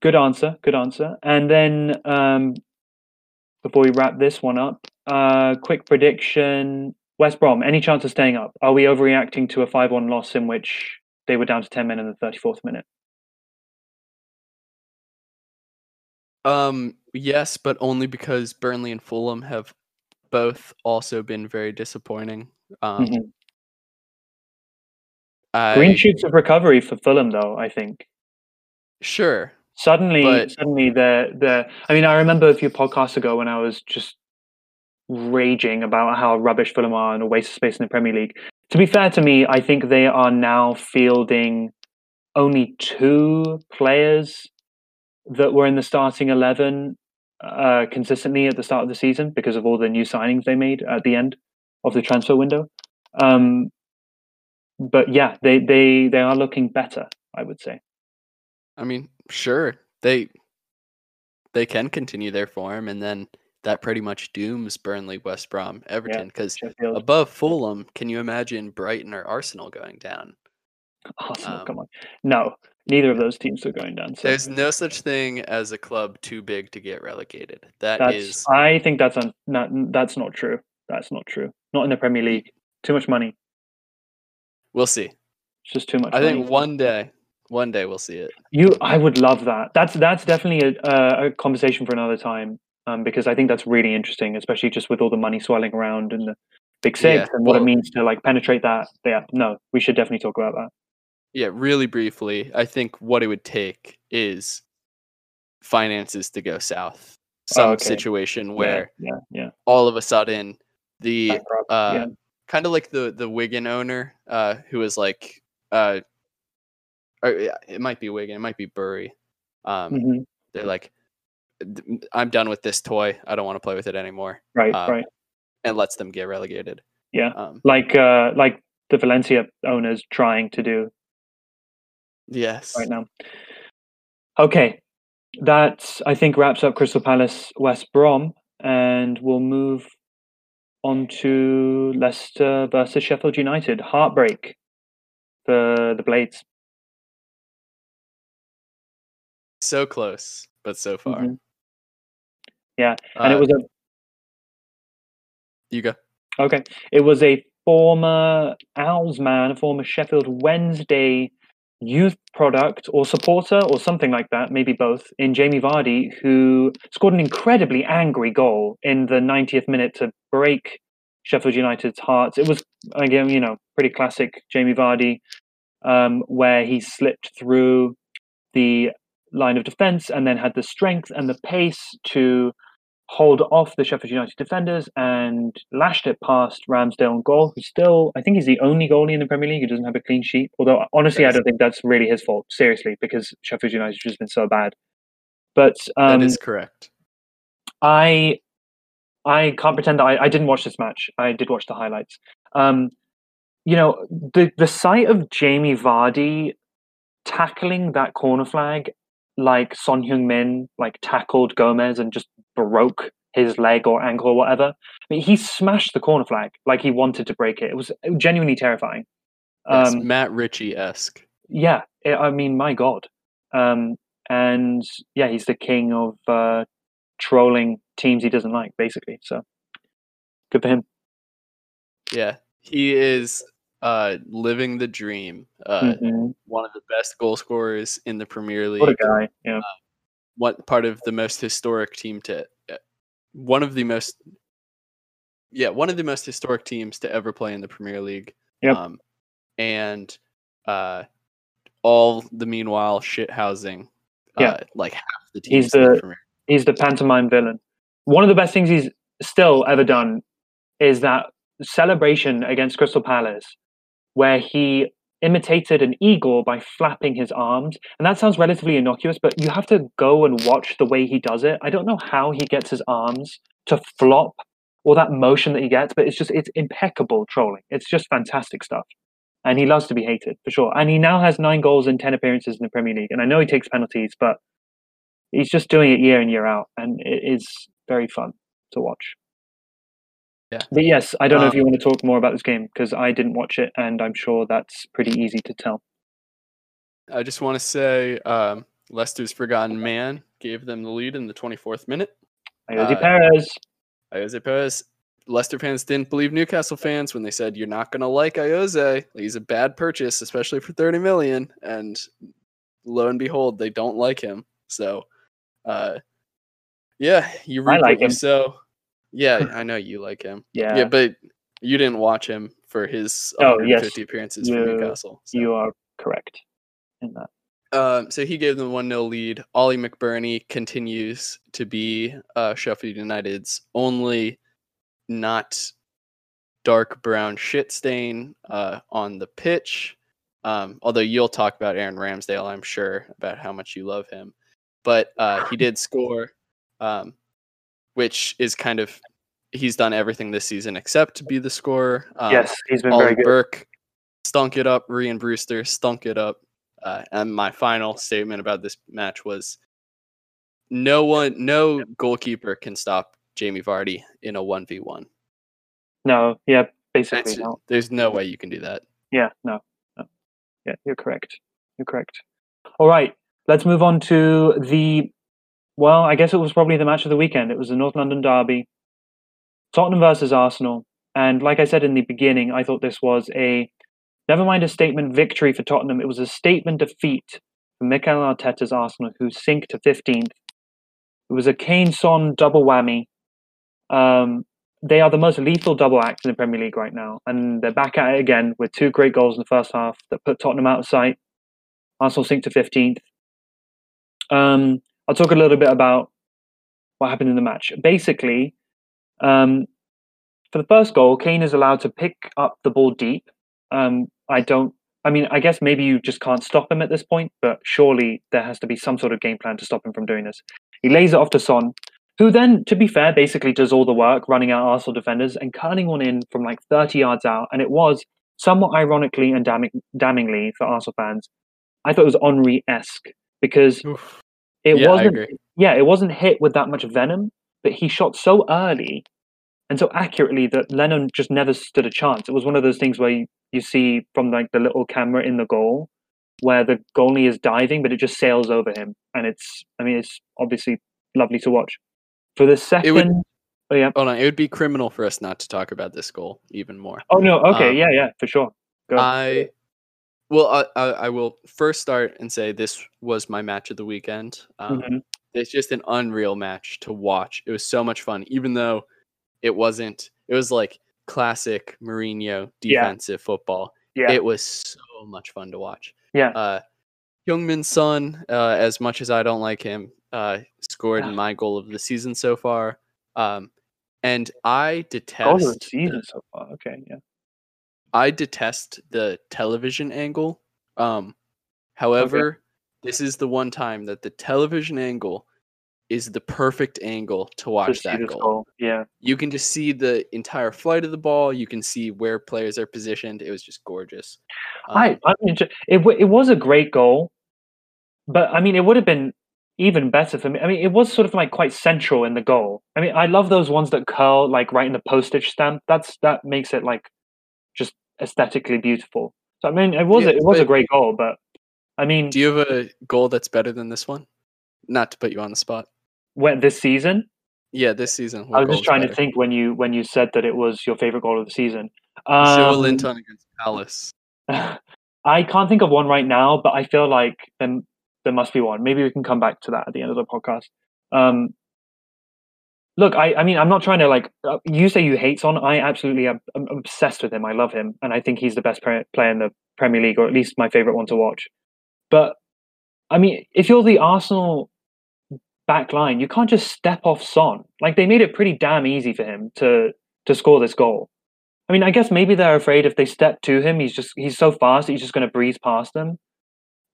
Good answer. Good answer. And then um, before we wrap this one up, uh, quick prediction: West Brom. Any chance of staying up? Are we overreacting to a five-one loss in which they were down to ten men in the thirty-fourth minute? Um, yes, but only because Burnley and Fulham have both also been very disappointing. Um, Mhm. I, Green shoots of recovery for Fulham, though. I think sure, suddenly, But- suddenly they're they're. I mean, I remember a few podcasts ago when I was just raging about how rubbish Fulham are and a waste of space in the Premier League. To be fair to me, I think they are now fielding only two players that were in the starting eleven uh, consistently at the start of the season because of all the new signings they made at the end of the transfer window. Um, but yeah, they they they are looking better. I would say. I mean, sure they they can continue their form, and then that pretty much dooms Burnley, West Brom, Everton. Because Sheffield, above Fulham, can you imagine Brighton or Arsenal going down? Arsenal. um, come on, no, neither of those teams are going down. So There's no such thing as a club too big to get relegated. That that's. is I think that's un, not. That's not true. That's not true. Not in the Premier League. Too much money. we'll see. It's just too much. I money. think one day, one day we'll see it. You, I would love that. That's that's definitely a, a, a conversation for another time. Um, because I think that's really interesting, especially just with all the money swirling around and the big six Yeah, and what well- it means to like penetrate that. Yeah, no, we should definitely talk about that. Yeah, really briefly, I think what it would take is finances to go south. Some Oh, okay. situation where yeah, yeah, yeah, all of a sudden the uh kind of like the the Wigan owner uh who was like uh or yeah, it might be Wigan, it might be Bury. Um Mhm. they're like "D- I'm done with this toy. I don't want to play with it anymore Right, uh, right. and lets them get relegated. Yeah. Um Like uh, like the Valencia owners trying to do yes. right now. Okay, that I think wraps up Crystal Palace West Brom, and we'll move on to Leicester versus Sheffield United. Heartbreak for the Blades. So close, but so far. Mhm. Yeah, and Uh, it was a you go. Okay. It was a former Owls man, a former Sheffield Wednesday youth product or supporter or something like that, maybe both, in Jamie Vardy, who scored an incredibly angry goal in the 90th minute to break Sheffield United's hearts. It was, again, you know, pretty classic Jamie Vardy, um, where he slipped through the line of defense and then had the strength and the pace to hold off the Sheffield United defenders and lashed it past Ramsdale and goal, who still, I think he's the only goalie in the Premier League who doesn't have a clean sheet. Although, honestly, I don't think that's really his fault, seriously, because Sheffield United has just been so bad. But um, that is correct. I I can't pretend that I, I didn't watch this match. I did watch the highlights. Um, you know, the the sight of Jamie Vardy tackling that corner flag like Son Heung Min like tackled Gomez and just broke his leg or ankle or whatever. I mean, he smashed the corner flag like he wanted to break it. It was genuinely terrifying. Um, Matt Ritchie esque. yeah, I I mean, my God. Um, and yeah, he's the king of uh, trolling teams he doesn't like, basically. So good for him. Yeah, he is uh, living the dream. Uh, Mhm. One of the best goal scorers in the Premier League. What a guy. Yeah. One part of the most historic team to, uh, one of the most, yeah, one of the most historic teams to ever play in the Premier League. Yep. Um, and uh, all the meanwhile shit housing. Yeah. Uh, like half the team. He's teams the the- He's the pantomime villain. One of the best things he's still ever done is that celebration against Crystal Palace, where he imitated an eagle by flapping his arms. And that sounds relatively innocuous, but you have to go and watch the way he does it. I don't know how he gets his arms to flop or that motion that he gets, but it's just it's impeccable trolling. It's just fantastic stuff. And he loves to be hated for sure. And he now has nine goals in ten appearances in the Premier League. And I know he takes penalties, but he's just doing it year in year out, and it is very fun to watch. Yeah. But yes, I don't know if Um, you want to talk more about this game because I didn't watch it, and I'm sure that's pretty easy to tell. I just want to say um, Leicester's forgotten man gave them the lead in the 24th minute. Ayoze uh, Perez. Ayoze Perez. Leicester fans didn't believe Newcastle fans when they said you're not going to like Ayoze. He's a bad purchase, especially for 30 million. And lo and behold, they don't like him. So, uh, yeah, you I reap like him. sow. Yeah, I know you like him. Yeah, Yeah, but you didn't watch him for his Oh, 150 yes, appearances for Newcastle. so. you are correct in that. Um, so he gave them one 0 lead. Oli McBurnie continues to be uh, Sheffield United's only not dark brown shit stain uh, on the pitch. Um, although you'll talk about Aaron Ramsdale, I'm sure about how much you love him. But uh, he did score, um, which is kind of he's done everything this season except to be the scorer. Um, yes, he's been very good. Burke stunk it up. Rian Brewster stunk it up. Uh, and my final statement about this match was no one, no goalkeeper can stop Jamie Vardy in a 1v1. No, yeah, basically no. there's no way you can do that. Yeah, no, no. Yeah, you're correct. You're correct. All right, let's move on to the. Well, I guess it was probably the match of the weekend. It was the North London derby, Tottenham versus Arsenal. And like I said in the beginning, I thought this was a never mind a statement victory for Tottenham. It was a statement defeat for Mikel Arteta's Arsenal, who sink to 15th. It was a Kane Son double whammy. Um, they are the most lethal double act in the Premier League right now, and they're back at it again with two great goals in the first half that put Tottenham out of sight. Arsenal sink to 15th. Um, I'll talk a little bit about what happened in the match. Basically, um, for the first goal, Kane is allowed to pick up the ball deep. Um, I don't. I mean, I guess maybe you just can't stop him at this point, but surely there has to be some sort of game plan to stop him from doing this. He lays it off to Son, who then, to be fair, basically does all the work, running out Arsenal defenders and curling one in from like 30 yards out. And it was somewhat ironically and damning, damningly for Arsenal fans. I thought it was Henry esque because. It yeah, wasn't. Yeah, it wasn't hit with that much venom, but he shot so early and so accurately that Leno just never stood a chance. It was one of those things where you, you see from like the little camera in the goal where the goalie is diving, but it just sails over him, and it's. I mean, it's obviously lovely to watch. For the second, would- oh yeah, Hold on, it would be criminal for us not to talk about this goal even more. oh no, okay, um, yeah, yeah, for sure. Go. I well, I, I, I will first start and say this was my match of the weekend. Um, Mhm. It's just an unreal match to watch. It was so much fun, even though it wasn't. It was like classic Mourinho Yeah. defensive football. yeah, It was so much fun to watch. yeah, Uh, Heung-min's son, uh, as much as I don't like him, uh, scored Ah. my goal of the season so far. Um, and I detest goal of the the- season so far. Okay, yeah, I detest the television angle. Um, however, this is the one time that the television angle is the perfect angle to watch that goal. goal. Yeah, You can just see the entire flight of the ball. You can see where players are positioned. It was just gorgeous. I, Um, I mean, it it was a great goal, but I mean, it would have been even better for me. I mean, it was sort of like quite central in the goal. I mean, I love those ones that curl like right in the postage stamp. That's that makes it like just aesthetically beautiful. So I mean, it was Yeah, a, it was a great goal, but I mean, do you have a goal that's better than this one? Not to put you on the spot. when this season, Yeah, this season. I was just trying to think when you when you said that it was your favorite goal of the season. Joe Um, Linton against Palace. <laughs> I can't think of one right now, but I feel like then there must be one. Maybe we can come back to that at the end of the podcast. Um, look, I, I mean, I'm not trying to like. Uh, you say you hate Son. I absolutely am I'm obsessed with him. I love him, and I think he's the best player in the Premier League, or at least my favorite one to watch. But I mean, if you're the Arsenal back line, you can't just step off Son. Like they made it pretty damn easy for him to to score this goal. I mean, I guess maybe they're afraid if they step to him, he's just he's so fast, he's just going to breeze past them.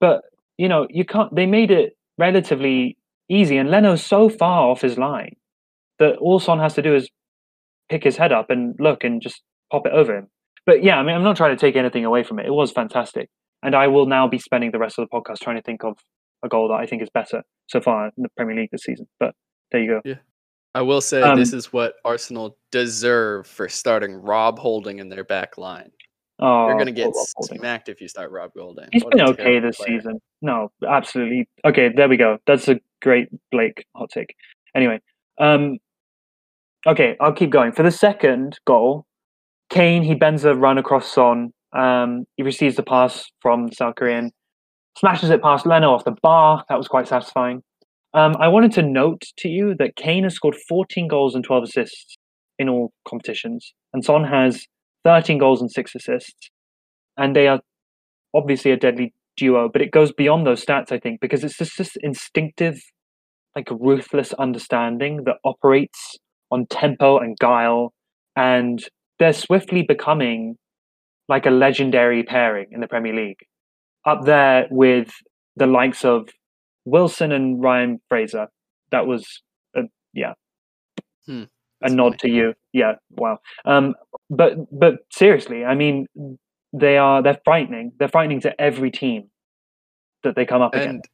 But you know, you can't. They made it relatively easy, and Leno's so far off his line that all Son has to do is pick his head up and look and just pop it over him. But yeah, I mean, I'm not trying to take anything away from it. It was fantastic, and I will now be spending the rest of the podcast trying to think of a goal that I think is better so far in the Premier League this season. But there you go. Yeah. I will say Um, this is what Arsenal deserve for starting Rob Holding in their back line. Oh, You're gonna get poor Rob Holding. smacked if you start Rob Holding. He's What been okay this player. season. No, absolutely. Okay, there we go. That's a great Blake hot take. Anyway, um, okay, I'll keep going. For the second goal, Kane he bends a run across Son. Um, he receives the pass from the South Korean, smashes it past Leno off the bar. That was quite satisfying. Um, I wanted to note to you that Kane has scored 14 goals and 12 assists in all competitions, and Son has 13 goals and six assists, and they are obviously a deadly duo. But it goes beyond those stats, I think, because it's just this instinctive, like ruthless understanding that operates on tempo and guile, and they're swiftly becoming like a legendary pairing in the Premier League, up there with the likes of Wilson and Ryan Fraser. That was, a, yeah, Hmm, a nod funny. to you. Yeah, wow. Um, but but seriously, I mean, they are they're frightening. They're frightening to every team that they come up against.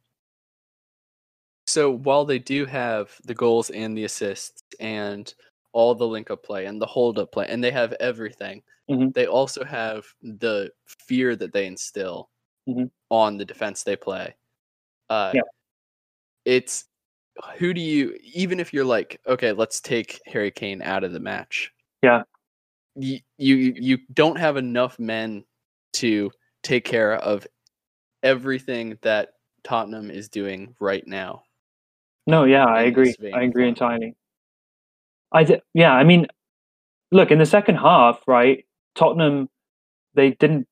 So while they do have the goals and the assists and all the link up play and the hold up play and they have everything, Mhm. they also have the fear that they instill Mhm. on the defense they play. Uh, Yeah. It's who do you even if you're like okay, let's take Harry Kane out of the match. Yeah. You you you don't have enough men to take care of everything that Tottenham is doing right now. No, yeah, I agree. I agree entirely. I d- yeah, I mean, look in the second half, right? Tottenham, they didn't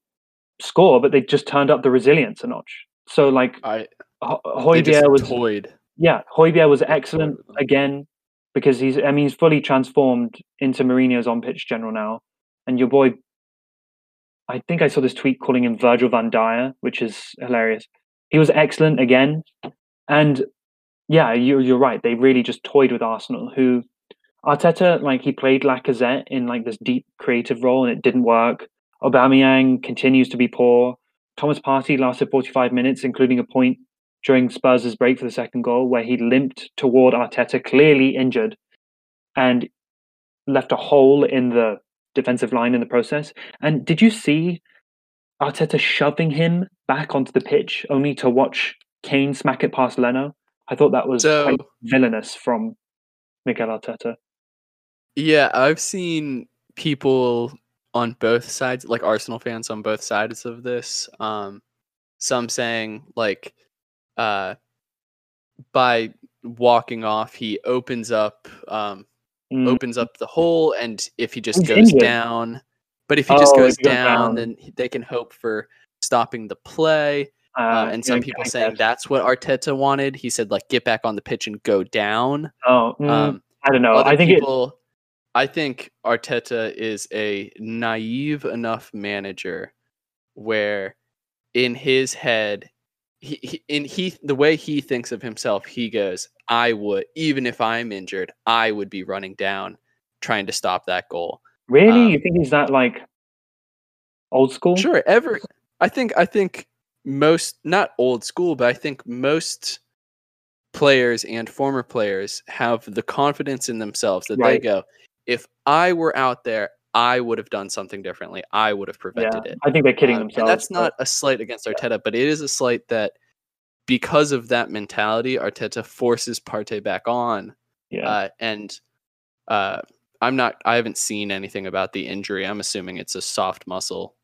score, but they just turned up the resilience a notch. So like I Ho- Højbjerg was toyed. yeah, Højbjerg was excellent again because he's I mean he's fully transformed into Mourinho's on pitch general now, and your boy. I think I saw this tweet calling him Virgil van Dier, which is hilarious. He was excellent again, and yeah, you, you're right. They really just toyed with Arsenal, who Arteta like he played Lacazette in like this deep creative role, and it didn't work. Aubameyang continues to be poor. Thomas Partey lasted 45 minutes, including a point during Spurs' break for the second goal, where he limped toward Arteta, clearly injured, and left a hole in the defensive line in the process. And did you see Arteta shoving him back onto the pitch only to watch Kane smack it past Leno? I thought that was So villainous from Miguel Arteta. yeah, I've seen people on both sides, like Arsenal fans on both sides of this. Um, some saying like, uh, by walking off, he opens up, um, Mm, opens up the hole, and if he just He's goes injured. down, but if he just Oh, if goes goes down, down. then they can hope for stopping the play. Uh, and some people saying guess. that's what Arteta wanted. He said like get back on the pitch and go down. Oh, mm, Um, I don't know. I think it. I think Arteta is a naive enough manager where, in his head, he, he in he the way he thinks of himself, he goes, "I would even if I'm injured, I would be running down, trying to stop that goal." Really, um, you think he's that like old school? Sure, every I think I think most not old school, but I think most players and former players have the confidence in themselves that they go, if I were out there, I would have done something differently. I would have Yeah, prevented it. I think they're kidding Um, themselves. that's but- not a slight against Arteta, but it is a slight that because of that mentality, Arteta forces Partey back on. Yeah, Uh, and uh, I'm not. I haven't seen anything about the injury. I'm assuming it's a soft muscle.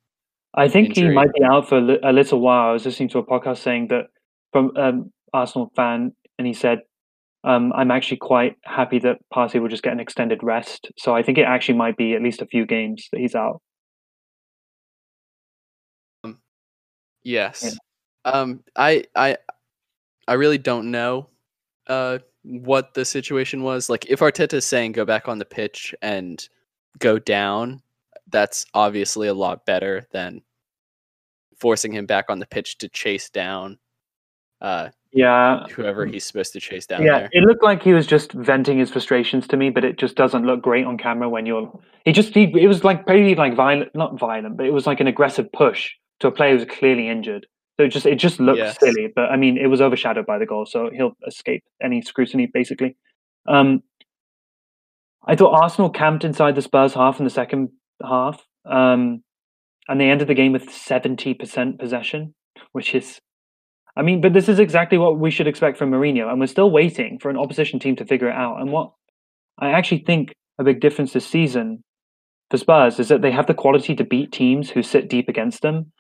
I think he might be out for a, li- a little while. I was listening to a podcast saying that from um, Arsenal fan, and he said, um, "I'm actually quite happy that Partey will just get an extended rest." So I think it actually might be at least a few games that he's out. Yes. Um I I I really don't know uh what the situation was. Like if Arteta's saying go back on the pitch and go down, that's obviously a lot better than forcing him back on the pitch to chase down uh Yeah, whoever he's supposed to chase down yeah. there. It looked like he was just venting his frustrations to me, but it just doesn't look great on camera when you're. He just he, it was like pretty like violent, not violent, but it was like an aggressive push to a player who's clearly injured. So it just it just looked Yes. silly, but I mean it was overshadowed by the goal, so he'll escape any scrutiny basically. Um, I thought Arsenal camped inside the Spurs half in the second half, um, and they ended the game with seventy percent possession, which is, I mean, but this is exactly what we should expect from Mourinho, and we're still waiting for an opposition team to figure it out. And what I actually think a big difference this season for Spurs is that they have the quality to beat teams who sit deep against them,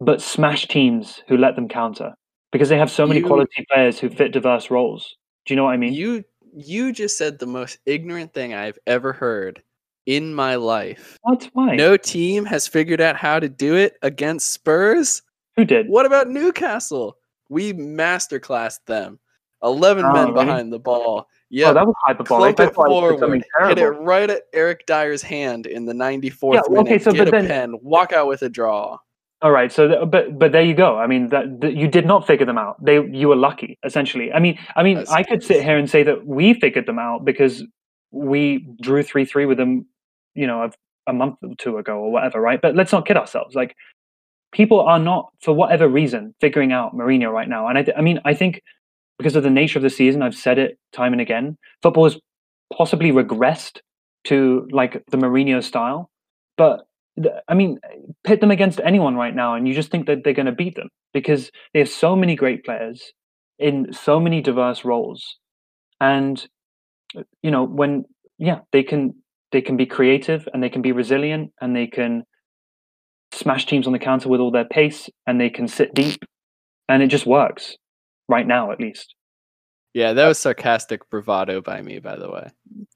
but smash teams who let them counter because they have so many You- quality players who fit diverse roles. Do you know what I mean? You you just said the most ignorant thing I've ever heard in my life. That's why. No team has figured out how to do it against Spurs. Who did? What about Newcastle? We masterclassed them. 11 Oh, men really? behind the ball. Oh, Yeah, that was hyperbolic. clump I it forward, hit it right at Eric Dier's hand in the 94th Yeah, okay, minute. so get but a then- pen, walk out with a draw. All right, so th- but but there you go. I mean, that, that you did not figure them out. They you were lucky, essentially. I mean, I mean, I I could sit here and say that we figured them out because we drew three three with them, you know, a, a month or two ago or whatever, right? But let's not kid ourselves. Like, people are not, for whatever reason, figuring out Mourinho right now. And I, I mean, I think because of the nature of the season, I've said it time and again. Football has possibly regressed to like the Mourinho style, but I mean, pit them against anyone right now, and you just think that they're going to beat them because they have so many great players in so many diverse roles, and you know when yeah they can they can be creative and they can be resilient and they can smash teams on the counter with all their pace and they can sit deep, and it just works right now at least. Yeah, that was sarcastic bravado by me, by the way.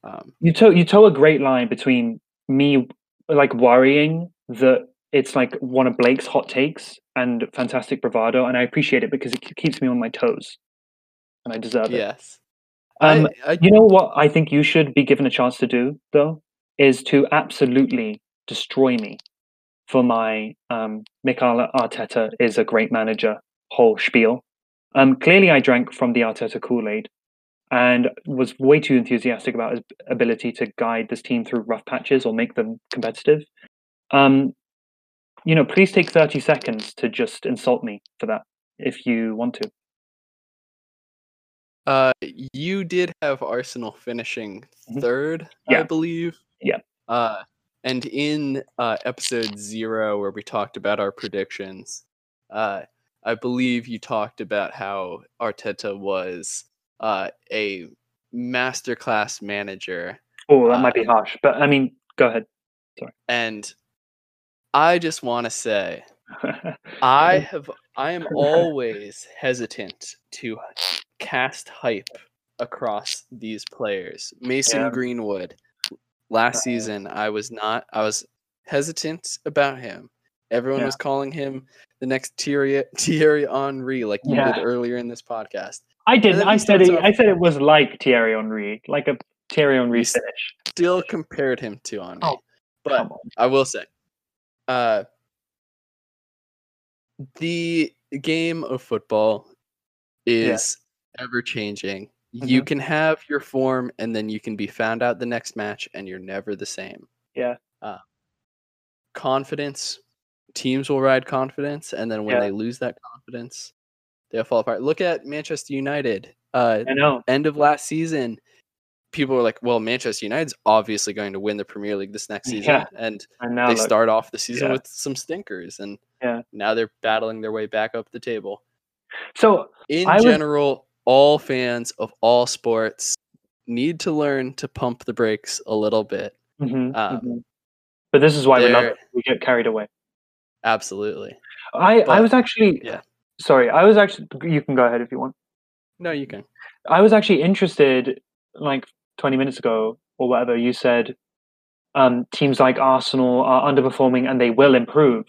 Um, You toe you toe a great line between me like worrying that it's like one of Blake's hot takes and fantastic bravado, and I appreciate it because it keeps me on my toes, and I deserve it. yes. Um, I, I, You know what I think you should be given a chance to do though is to absolutely destroy me for my um, Arteta is a great manager whole spiel. Um, clearly, I drank from the Arteta Kool Aid and was way too enthusiastic about his ability to guide this team through rough patches or make them competitive. Um, you know, please take thirty seconds to just insult me for that if you want to. Uh, you did have Arsenal finishing Mhm. third, I believe. Yeah. Uh, and in uh, episode zero, where we talked about our predictions, uh, I believe you talked about how Arteta was uh, a masterclass manager, Oh, that might be Uh, harsh, but I mean, go ahead. Sorry. And I just want to say <laughs> I have I am always hesitant to cast hype across these players. Mason Yeah. Greenwood last Uh, season I was not I was hesitant about him. Everyone Yeah. was calling him the next Thierry Thierry Henry like you Yeah. did earlier in this podcast. I didn't. I said it. off- I said it was like Thierry Henry, like a Thierry Henry finish. Still compared him to Henry. Oh, but. I will say, uh, the game of football is ever changing. You Mhm. can have your form, and then you can be found out the next match, and you're never the same. Yeah. Uh, confidence, teams will ride confidence, and then when Yeah. they lose that confidence, they'll fall apart. Look at Manchester United. Uh, I know. end of last season, people were like, "Well, Manchester United's obviously going to win the Premier League this next season," Yeah. and they look, start off the season yeah. with some stinkers, and Yeah. now they're battling their way back up the table. So In I general, all fans of all sports need to learn to pump the brakes a little bit. mhm, Um, mhm. but this is why we We get carried away. Absolutely. I I was actually yeah. Sorry, I was actually. You can go ahead if you want. No, you can. I was actually interested, like 20 minutes ago or whatever. You said um, teams like Arsenal are underperforming and they will improve.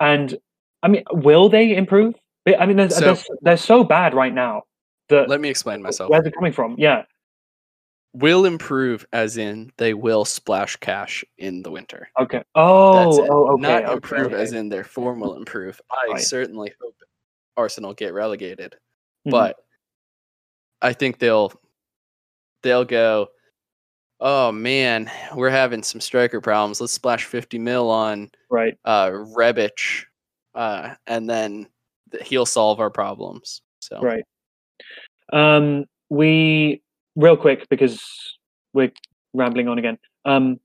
And I mean, will they improve? I mean, they're, So- they're, they're so bad right now. Let me explain myself. where's it coming from? Yeah, Will improve, as in they will splash cash in the winter. okay. Oh, oh, okay. Not okay, improve okay. as in their form will improve. I Right. certainly hope Arsenal get relegated, Mhm. but I think they'll they'll go. Oh man, we're having some striker problems. Let's splash fifty mil on right. uh, Rebic, uh, and then he'll solve our problems. So Right. Um, we real quick because we're rambling on again. Um,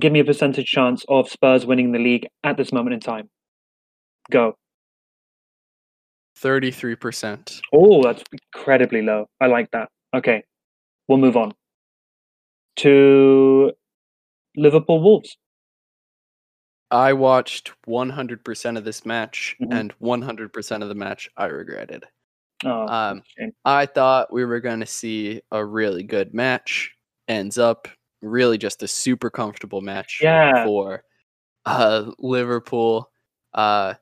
give me a percentage chance of Spurs winning the league at this moment in time. Go. thirty three percent. Oh, that's incredibly low. I like that. Okay, we'll move on to Liverpool Wolves. I watched one hundred percent of this match, Mhm. and one hundred percent of the match I regretted. Oh, Um, that's a shame. I thought we were going to see a really good match. Ends up really just a super comfortable match Yeah. for uh, Liverpool. Uh,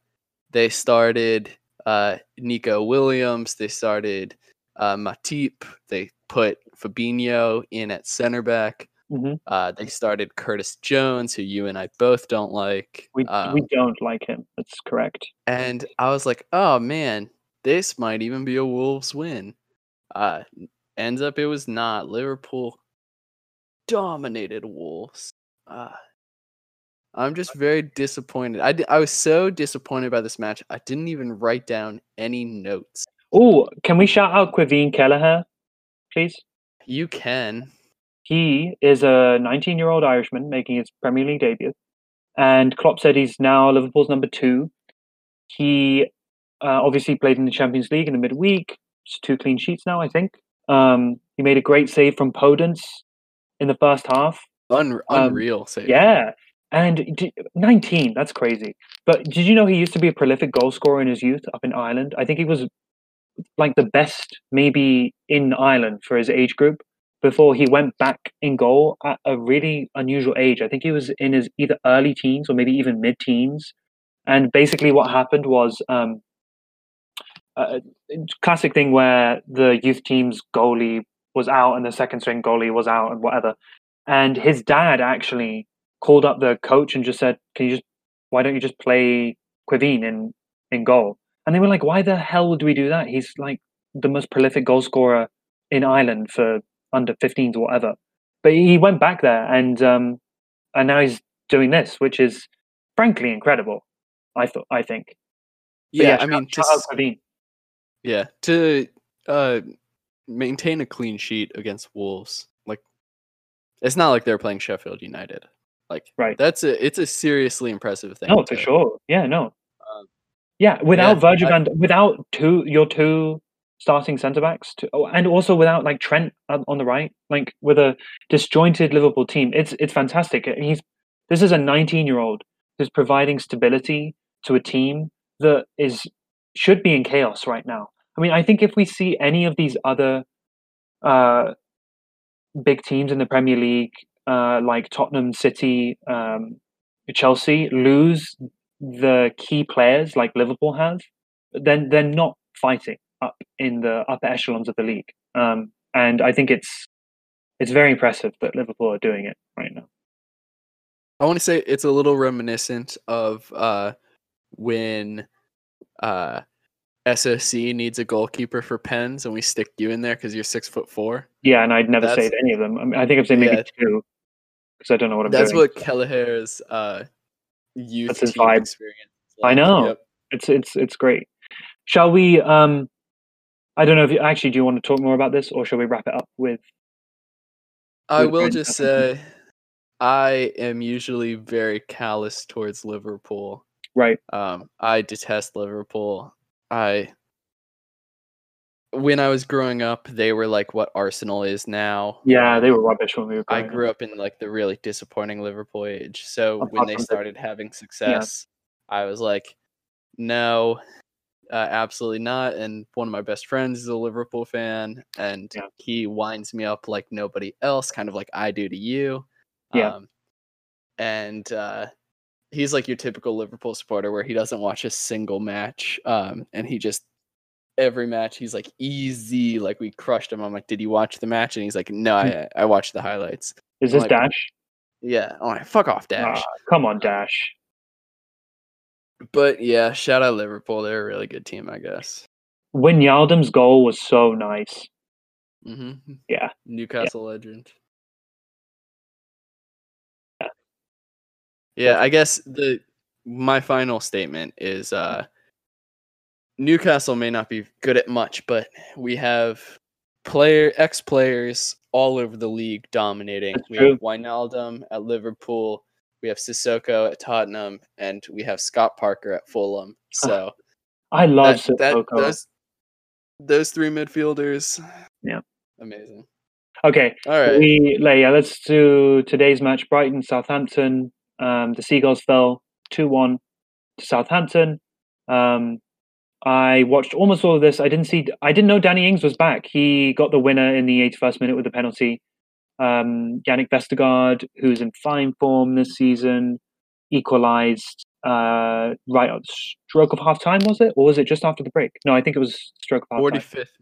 they started uh, Neco Williams. They started uh, Matip. They put Fabinho in at center back. hmm Uh, they started Curtis Jones, who you and I both don't like. We Um, we don't like him. That's correct. and I was like, oh man, this might even be a Wolves win. Uh, ends up it was not. Liverpool dominated Wolves. Uh, I'm just very disappointed. I, I was so disappointed by this match. I didn't even write down any notes. Oh, can we shout out Caoimhín Kelleher, please? You can. He is a 19 year old Irishman making his Premier League debut. And Klopp said he's now Liverpool's number two. He uh, obviously played in the Champions League in the midweek. It's two clean sheets now, I think. Um, he made a great save from Podence in the first half. Un- Um, unreal save. Yeah. And d- 19, that's crazy. But did you know he used to be a prolific goal scorer in his youth up in Ireland? I think he was like the best maybe in Ireland for his age group before he went back in goal at a really unusual age. I think he was in his either early teens or maybe even mid teens. And basically, what happened was um, a a classic thing where the youth team's goalie was out and the second string goalie was out and whatever. And his dad actually called up the coach and just said, "Can you just why don't you just play Caoimhín in in goal?" And they were like, "Why the hell would we do that? He's like the most prolific goal scorer in Ireland for under 15s or whatever." But he went back there and um, and now he's doing this, which is frankly incredible. I thought I think. But Yeah, I mean, to shout out s- Caoimhín. Yeah, to uh maintain a clean sheet against Wolves, like it's not like they're playing Sheffield United. Like Right. that's a it's a seriously impressive thing. No, for sure. Yeah, no. Um, Yeah, without yeah, Virgil van, without two your two starting centre backs, to, oh, and also without like Trent on, on the right, like with a disjointed Liverpool team, it's it's fantastic. He's this is a 19 year old who's providing stability to a team that is should be in chaos right now. I mean, I think if we see any of these other uh, big teams in the Premier League, uh, like Tottenham, City, um, Chelsea, lose the key players like Liverpool have, then they're not fighting up in the upper echelons of the league. Um, and I think it's it's very impressive that Liverpool are doing it right now. I want to say it's a little reminiscent of uh when uh SOC needs a goalkeeper for pens and we stick you in there because you're six foot four. Yeah, and I'd never That's- say any of them. I, mean, I think I've said maybe Yeah. two because I don't know what I'm That's doing. what Kelleher's uh youth That's his vibe. experience. is I know. Yep. It's it's it's great. Shall we? Um, I don't know if you actually do you want to talk more about this, or shall we wrap it up with? I with will just say I am usually very callous towards Liverpool. Right. Um, I detest Liverpool. I when I was growing up, they were like what Arsenal is now. Yeah, Um, they were rubbish when we were. I growing up. grew up in like the really disappointing Liverpool age. So when they started having success, I was like, no, uh, absolutely not. And one of my best friends is a Liverpool fan, and Yeah. he winds me up like nobody else, kind of like I do to you. Yeah. Um, and uh, he's like your typical Liverpool supporter where he doesn't watch a single match, um, and he just every match he's like easy like we crushed him. I'm like did you watch the match? And he's like no i i watched the highlights. Is I'm this like, Dash? yeah. I'm like fuck off dash. Ah, come on, Dash. but yeah shout out liverpool. They're a really good team i guess. Wijnaldum's goal was so nice. hmm Yeah. newcastle legend yeah i guess the my final statement is uh newcastle may not be good at much but we have player ex players all over the league dominating That's we true. have Wijnaldum at liverpool we have Sissoko at Tottenham, and we have Scott Parker at Fulham. <sighs> So I love that, that- Sissoko. those those three midfielders. Yeah. amazing. Okay, All right, we like, yeah. Let's do today's match: Brighton, Southampton. Um, the Seagulls fell two one to Southampton. Um, I watched almost all of this. I didn't see. I didn't know Danny Ings was back. He got the winner in the 81st minute with a penalty. Um, Jannik Vestergaard, who's in fine form this season, equalised uh, right at the stroke of half time, was it? Or was it just after the break? No, I think it was stroke of half Forty time. fifth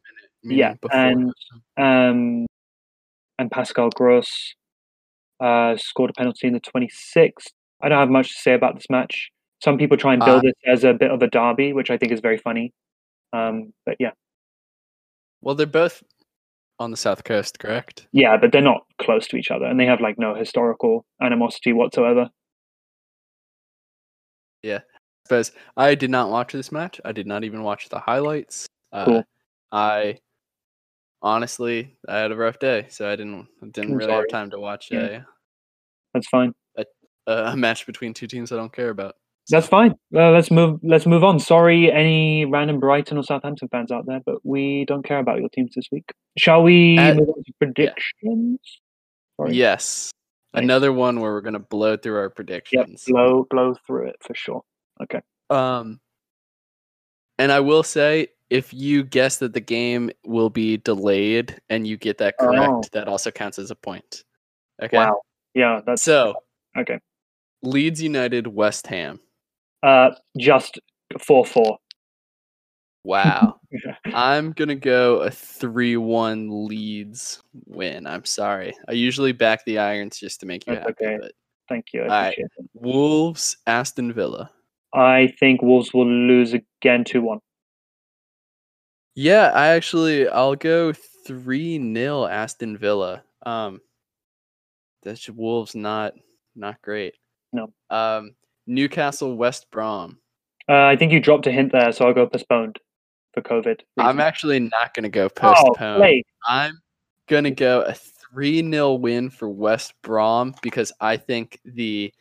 minute. Yeah, and- Um, and Pascal Gross uh, scored a penalty in the 26th. I don't have much to say about this match. Some people try and build Uh, it as a bit of a derby, which I think is very funny. Um, but yeah, Well, they're both on the south coast, correct? yeah, but they're not close to each other, and they have like no historical animosity whatsoever. Yeah, because I did not watch this match. I did not even watch the highlights. Uh, Cool. I honestly I had a rough day, so I didn't didn't I'm really sorry. have time to watch Yeah. That's fine. a, a match between two teams I don't care about. That's fine. Well, let's move. Let's move on. Sorry, any random Brighton or Southampton fans out there, but we don't care about your teams this week. Shall we Uh, move on to predictions? Sorry. Yes, Nice. another one where we're gonna blow through our Yep. predictions. Blow, blow through it for sure. Okay. Um, and I will say, if you guess that the game will be delayed and you get that correct, Oh. that also counts as a point. Okay. Wow. Yeah, that's So okay. Leeds United, West Ham. Uh, just four four. Wow. <laughs> I'm gonna go a three-one Leeds win. I'm sorry. I usually back the Irons just to make you That's happy, okay. but Thank you. I All right. appreciate it. Wolves, Aston Villa. I think Wolves will lose again two one. Yeah, I actually I'll go three 0 Aston Villa. Um, that's Wolves not not great. No. Um, Newcastle, West Brom. Uh, I think you dropped a hint there, so I'll go postponed for COVID. I'm actually not gonna go oh, I'm gonna go a 3 0 win for West Brom because I think the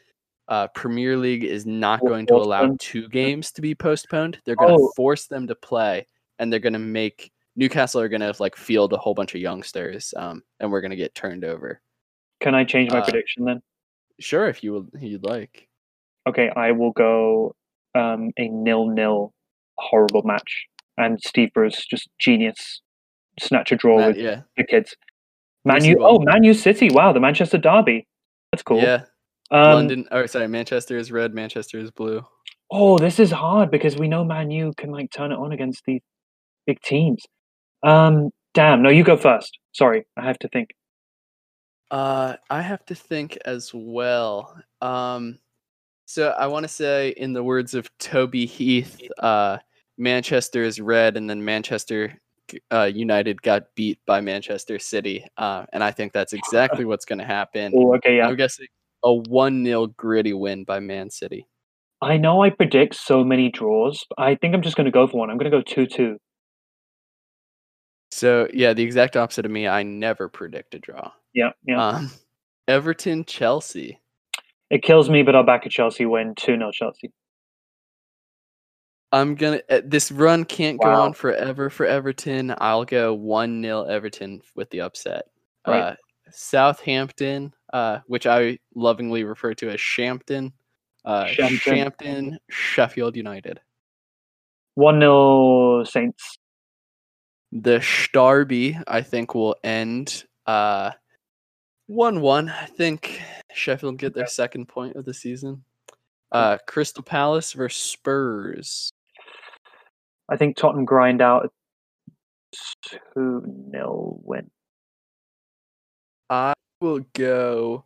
uh, Premier League is not going to allow two games to be postponed. They're going to Oh. force them to play, and they're going to make Newcastle are going to like field a whole bunch of youngsters, um, and we're going to get turned over. Can I change my Uh, prediction then? Sure, if you would, you'd like. Okay, I will go um, a nil-nil horrible match, and Steve Bruce just genius, snatch a draw Matt, with yeah, the kids. Man Brucey U, oh Man U City, wow, the Manchester derby, that's cool. yeah. um, London, or sorry, Manchester is red, Manchester is blue. Oh, this is hard because we know Man U can like turn it on against these big teams. Um, damn, no, you go first. Sorry, I have to think. Uh, I have to think as well. Um, so I want to say, in the words of Toby Heath, uh, Manchester is red, and then Manchester uh, United got beat by Manchester City, uh, and I think that's exactly what's going to happen. Oh, okay, yeah. I'm guessing a one 0 gritty win by Man City. I know I predict so many draws, but I think I'm just going to go for one. I'm going to go two-two. So yeah, the exact opposite of me. I never predict a draw. Yeah, yeah. Um, Everton Chelsea. it kills me, but I'll back a Chelsea win. Two 0 Chelsea. I'm gonna. Uh, this run can't go on forever for Everton. I'll go one 0 Everton with the upset. Right. Uh, Southampton, uh, which I lovingly refer to as Shampton. Uh, Shampton. Shampton, Sheffield United. One 0 Saints. The Starby, I think, will end uh, one one. I think Sheffield get their second point of the season. Uh, Crystal Palace versus Spurs. I think Tottenham grind out two 0 win. I will go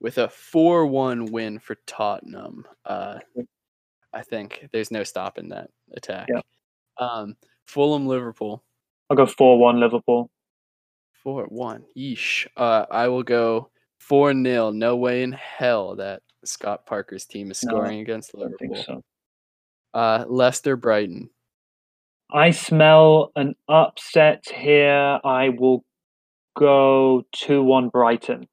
with a 4 1 win for Tottenham. Uh, I think there's no stopping that attack. Yeah. Um, Fulham Liverpool I'll go four one Liverpool. 4 1. Yeesh. Uh, I will go 4 0. No way in hell that Scott Parker's team is No, scoring against I don't think Liverpool. so. Uh, Leicester Brighton. I smell an upset here. I will go 2 1 Brighton.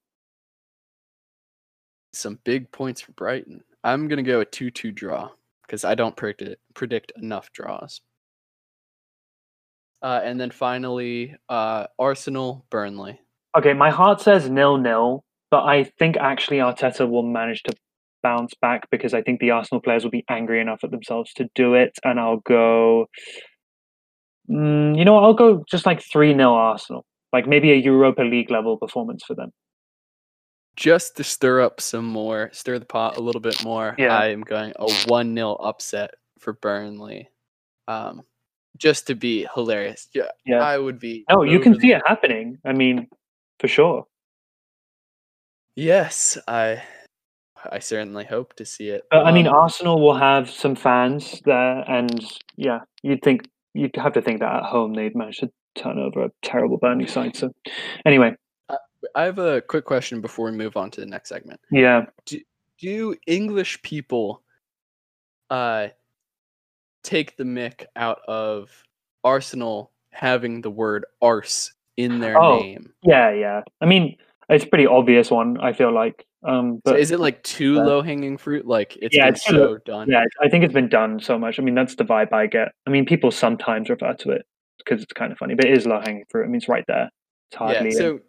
Some big points for Brighton. I'm going to go a 2 2 draw because I don't predict, predict enough draws. Uh, and then finally, uh, Arsenal Burnley. Okay, my heart says nil nil, but I think actually Arteta will manage to bounce back because I think the Arsenal players will be angry enough at themselves to do it. And I'll go, mm, you know, I'll go just like 3 0 Arsenal. like maybe a Europa League level performance for them. Just to stir up some more, stir the pot a little bit more. Yeah. I am going a one 0 upset for Burnley. Um, just to be hilarious. Yeah, Yeah. I would be. Oh, you can see it happening. I mean, for sure. Yes, I. I certainly hope to see it. But I mean, Um, Arsenal will have some fans there, and yeah, you'd think you'd have to think that at home they'd manage to turn over a terrible Burnley side. So, anyway, I have a quick question before we move on to the next segment. yeah, do English people uh take the mick out of Arsenal having the word arse in their Oh, name? yeah, yeah. I mean, it's a pretty obvious one. I feel like, um, So but is it like too Yeah. low hanging fruit? Like it's Yeah, it's so done. yeah, I think it's been done so much. I mean, that's the vibe I get. I mean, people sometimes refer to it because it's kind of funny, but it is low hanging fruit. I mean, it's right there. It's Yeah, hardly. so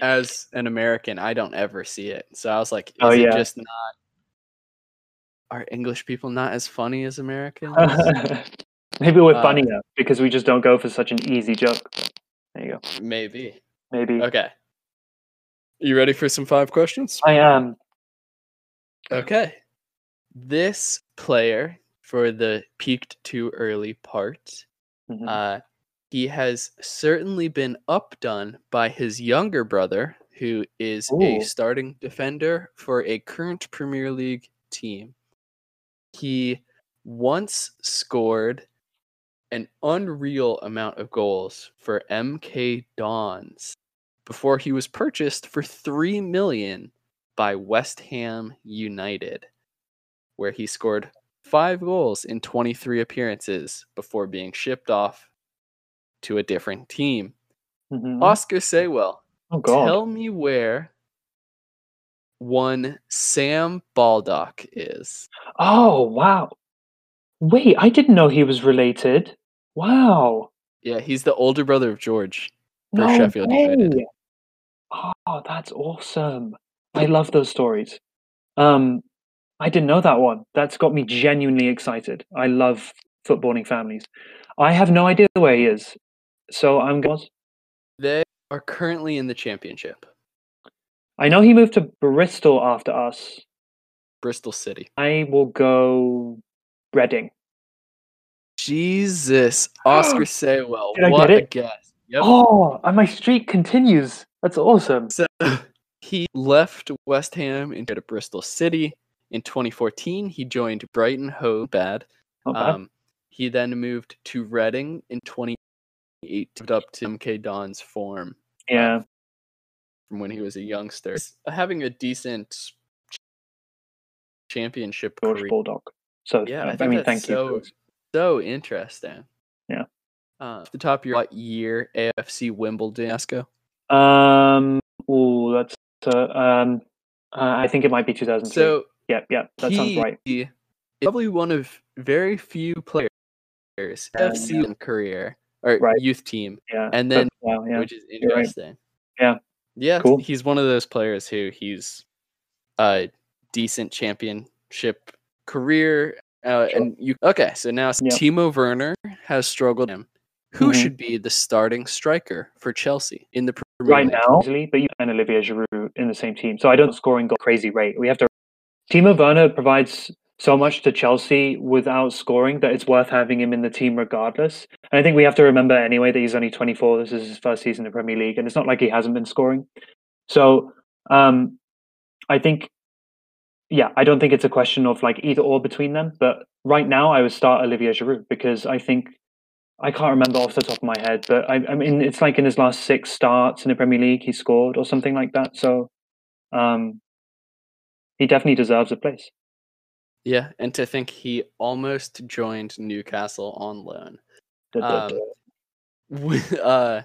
as an American, I don't ever see it. So I was like, is Oh, it yeah. just not are English people not as funny as Americans? <laughs> Maybe we're Uh, funnier because we just don't go for such an easy joke. There you go. Maybe. Maybe Okay. You ready for some five questions? I am. Okay. This player for the peaked too early part, Mhm. uh, he has certainly been updone by his younger brother, who is a starting defender for a current Premier League team. He once scored an unreal amount of goals for MK Dons before he was purchased for 3 million by West Ham United, where he scored five goals in 23 appearances before being shipped off to a different team. Mhm. Oscar Saywell, Oh God. tell me where one Sam Baldock is. Oh wow. Wait, I didn't know he was related. Wow. Yeah, he's the older brother of George. For No Sheffield United. Oh, that's awesome. I love those stories. Um, I didn't know that one. That's got me genuinely excited. I love footballing families. I have no idea where he is, so I'm going. They are currently in the championship, I know he moved to Bristol after us. Bristol City. I will go Reading. Jesus, Oscar <gasps> Saywell. Did I what get a it? guess. Yep. Oh, and my streak continues. That's awesome. So <sighs> he left West Ham and go to Bristol City. In 2014, he joined Brighton Hove Bad. Bad. Um, he then moved to Reading in 2008, moved up to MK Don's form yeah. From when he was a youngster. Having a decent championship George career. Bulldog. So Yeah, I I, mean, that's thank you. so- for this. So interesting. Yeah. Uh, off the top of your what year AFC Wimbledon Asco? Um. Oh, that's uh, um. Uh, I think it might be 2003. So yeah, yeah, that sounds right. probably one of very few players Yeah, FC in career or Right. youth team, Yeah, and then that's- wow, yeah. which is right. interesting. Yeah. Yeah, Cool. he's one of those players who he's a decent championship career. Uh, Sure. And you okay? So now Yeah. Timo Werner has struggled him. Who Mhm. should be the starting striker for Chelsea in the Premier right League? now, but you and Olivier Giroud in the same team, so I don't scoring go crazy rate. We have to. Timo Werner provides so much to Chelsea without scoring that it's worth having him in the team regardless. And I think we have to remember anyway that he's only 24. This is his first season in the Premier League, and it's not like he hasn't been scoring. So um, I think, yeah, I don't think it's a question of like either or between them. But right now, I would start Olivier Giroud because I think I can't remember off the top of my head, but I, I mean, it's like in his last six starts in the Premier League, he scored or something like that. So, um, he definitely deserves a place. Yeah, and to think he almost joined Newcastle on loan. Um, <laughs> uh,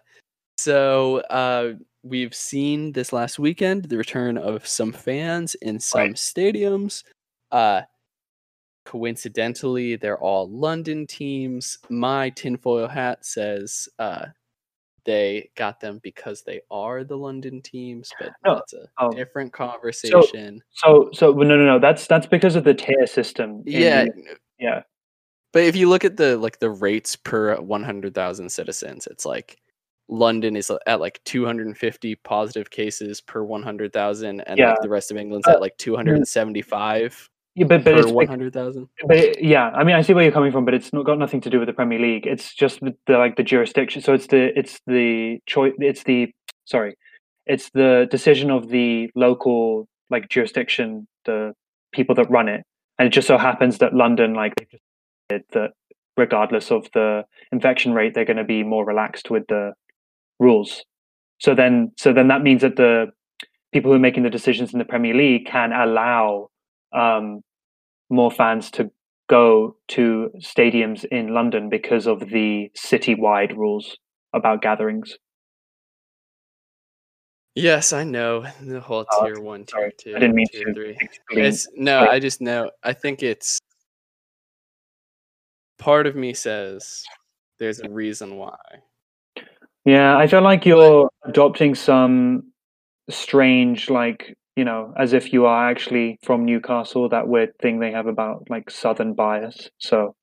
so uh, we've seen this last weekend the return of some fans in some Right. stadiums. Uh, coincidentally, they're all London teams. My tinfoil hat says uh, they got them because they are the London teams, but No, that's a oh. different conversation. So, so well, no, no, no. That's that's because of the tier system. yeah, the- yeah, But if you look at the like the rates per 100,000 citizens, it's like London is at like 250 positive cases per 100,000, and Yeah. like the rest of England's Uh, at like 275 Yeah, but but it's 100,000. but it- yeah, I mean, I see where you're coming from, but it's not got nothing to do with the Premier League. It's just with the like the jurisdiction. So it's the it's the choice. It's the sorry, it's the decision of the local like jurisdiction, the people that run it, and it just so happens that London, like, that regardless of the infection rate, they're going to be more relaxed with the rules. So then, so then that means that the people who are making the decisions in the Premier League can allow um, more fans to go to stadiums in London because of the city-wide rules about gatherings. Yes, I know the whole Oh, tier one, tier sorry. two, I didn't mean tier to three. explain. It's no, Wait. I just know. I think it's part of me says there's a reason why. Yeah, I feel like you're adopting some strange, like you know, as if you are actually from Newcastle. That weird thing they have about like southern bias. So,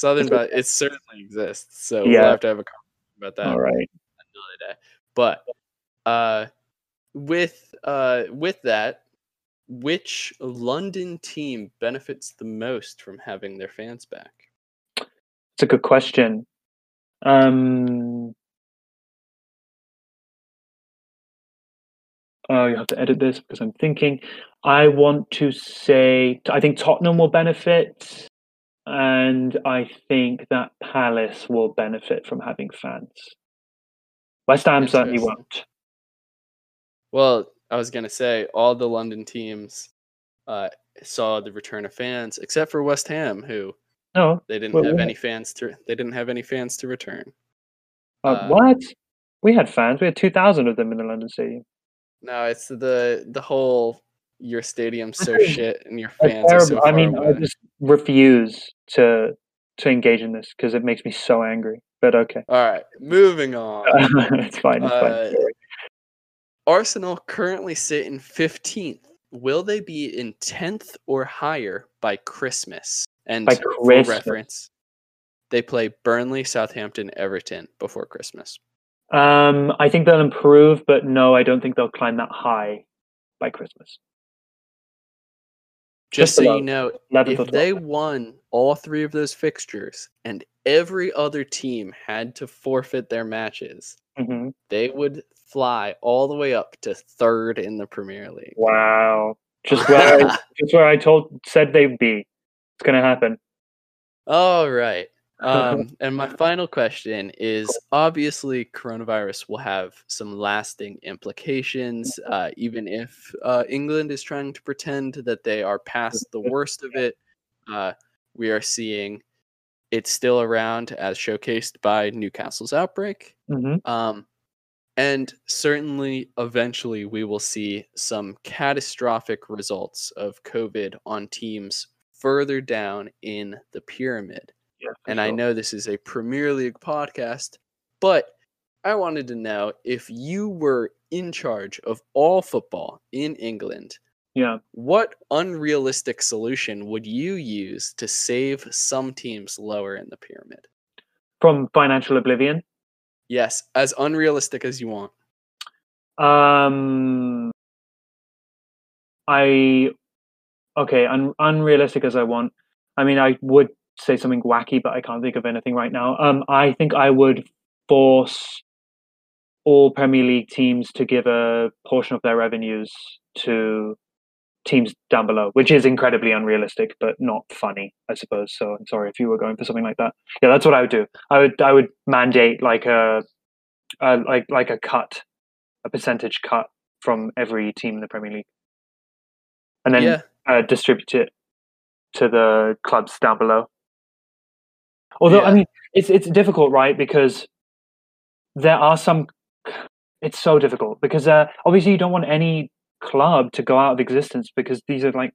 Southern, but it certainly exists. So Yeah. we'll have to have a conversation about that all right. another day. But uh, with uh, with that, which London team benefits the most from having their fans back? It's a good question. Um, oh, you have to edit this because I'm thinking. I want to say I think Tottenham will benefit, and I think that Palace will benefit from having fans. West Ham certainly won't. Well, I was gonna say all the London teams uh, saw the return of fans, except for West Ham, who No, they didn't Well, have any fans to. They didn't have any fans to return. uh, Uh, what? We had fans. We had two thousand of them in the London Stadium. No, it's the the whole your stadium's so shit and your fans are so I mean, away. I just refuse to to engage in this because it makes me so angry. But okay, All right, moving on. <laughs> it's fine. It's Uh, fine. Arsenal currently sit in 15th. Will they be in 10th or higher by Christmas? And By for reference, they play Burnley, Southampton, Everton before Christmas. Um, I think they'll improve, but no, I don't think they'll climb that high by Christmas. Just Just so below. you know, if they won all three of those fixtures and every other team had to forfeit their matches, hmm they would fly all the way up to third in the Premier League. Wow, just <laughs> where I, just where I told said they'd be. It's gonna happen. All right. Um, <laughs> and my final question is obviously coronavirus will have some lasting implications, uh, even if uh, England is trying to pretend that they are past the <laughs> worst of it. Uh, we are seeing it's still around as showcased by Newcastle's outbreak. hmm Um, and certainly, eventually, we will see some catastrophic results of COVID on teams further down in the pyramid. Yeah, And I know this is a Premier League podcast, but I wanted to know if you were in charge of all football in England, Yeah. what unrealistic solution would you use to save some teams lower in the pyramid? From financial oblivion. Yes, as unrealistic as you want. Um, I okay, un, unrealistic as I want. I mean, I would say something wacky, but I can't think of anything right now. Um, I think I would force all Premier League teams to give a portion of their revenues to teams down below, which is incredibly unrealistic, but not funny, I suppose. So I'm sorry if you were going for something like that. Yeah, that's what I would do. I would I would mandate like a, a like like a cut, a percentage cut from every team in the Premier League, and then yeah, uh, distribute it to the clubs down below. Although I mean, it's it's difficult, right? Because there are some. It's so difficult because uh, obviously you don't want any club to go out of existence because these are like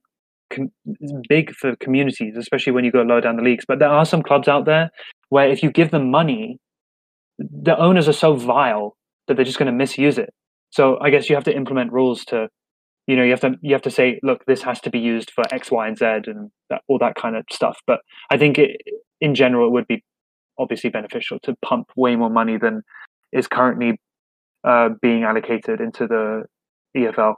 com- big for communities, especially when you go lower down the leagues. But there are some clubs out there where if you give them money, the owners are so vile that they're just going to misuse it. So I guess you have to implement rules to, you know, you have to you have to say, look, this has to be used for X, Y, and Z, and that, all that kind of stuff. But I think it, in general, it would be obviously beneficial to pump way more money than is currently uh, being allocated into the EFL.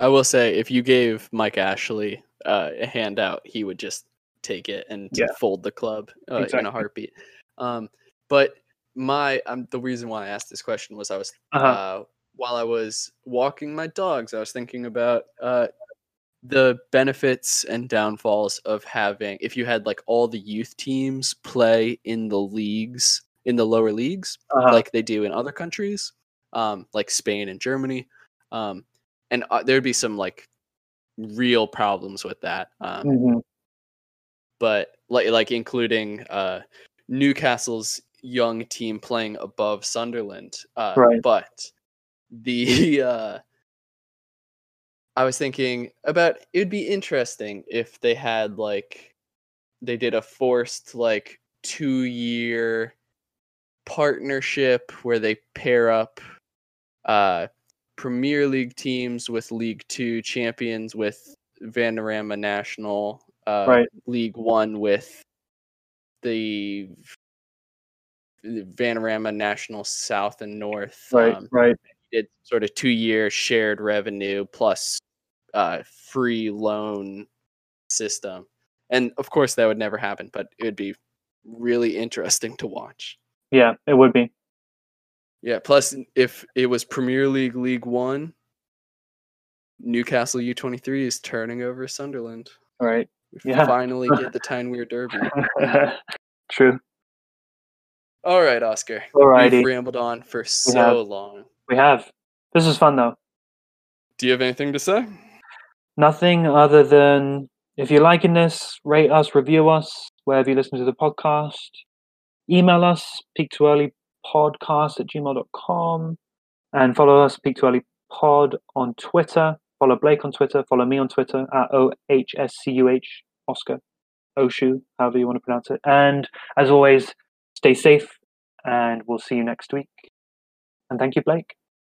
I will say, if you gave Mike Ashley uh, a handout, he would just take it and Yeah. fold the club uh, in a heartbeat. Um, but my um, the reason why I asked this question was I was Uh-huh. uh, while I was walking my dogs, I was thinking about uh, the benefits and downfalls of having if you had like all the youth teams play in the leagues in the lower leagues Uh-huh. like they do in other countries, um, like Spain and Germany, um, and uh, there'd be some like real problems with that. Um, Mhm. but like like including uh, Newcastle's young team playing above Sunderland. Uh, Right. But the <laughs> uh, I was thinking about it would be interesting if they had like they did a forced like two year partnership where they pair up uh Premier League teams with League Two champions with Vanarama National, uh, Right. League One with the Vanarama National South and North. Right, Um, right. did sort of two year shared revenue plus uh, free loan system. And of course, that would never happen, but it would be really interesting to watch. Yeah, it would be. Yeah. Plus, if it was Premier League League One, Newcastle U23 is turning over Sunderland. Right. We Yeah. finally get the <laughs> Tyne-Wear Derby. <laughs> True. All right, Oscar. Alrighty. We've rambled on for so have. long. We have. This is fun though. Do you have anything to say? Nothing other than if you're liking this, rate us, review us, wherever you listen to the podcast. Email us, peak too early podcast at gmail.com. And follow us, peak too early pod on Twitter. Follow Blake on Twitter. Follow me on Twitter at OHSCUH Oscar. Oshu, however you want to pronounce it. And as always, stay safe and we'll see you next week. And thank you, Blake.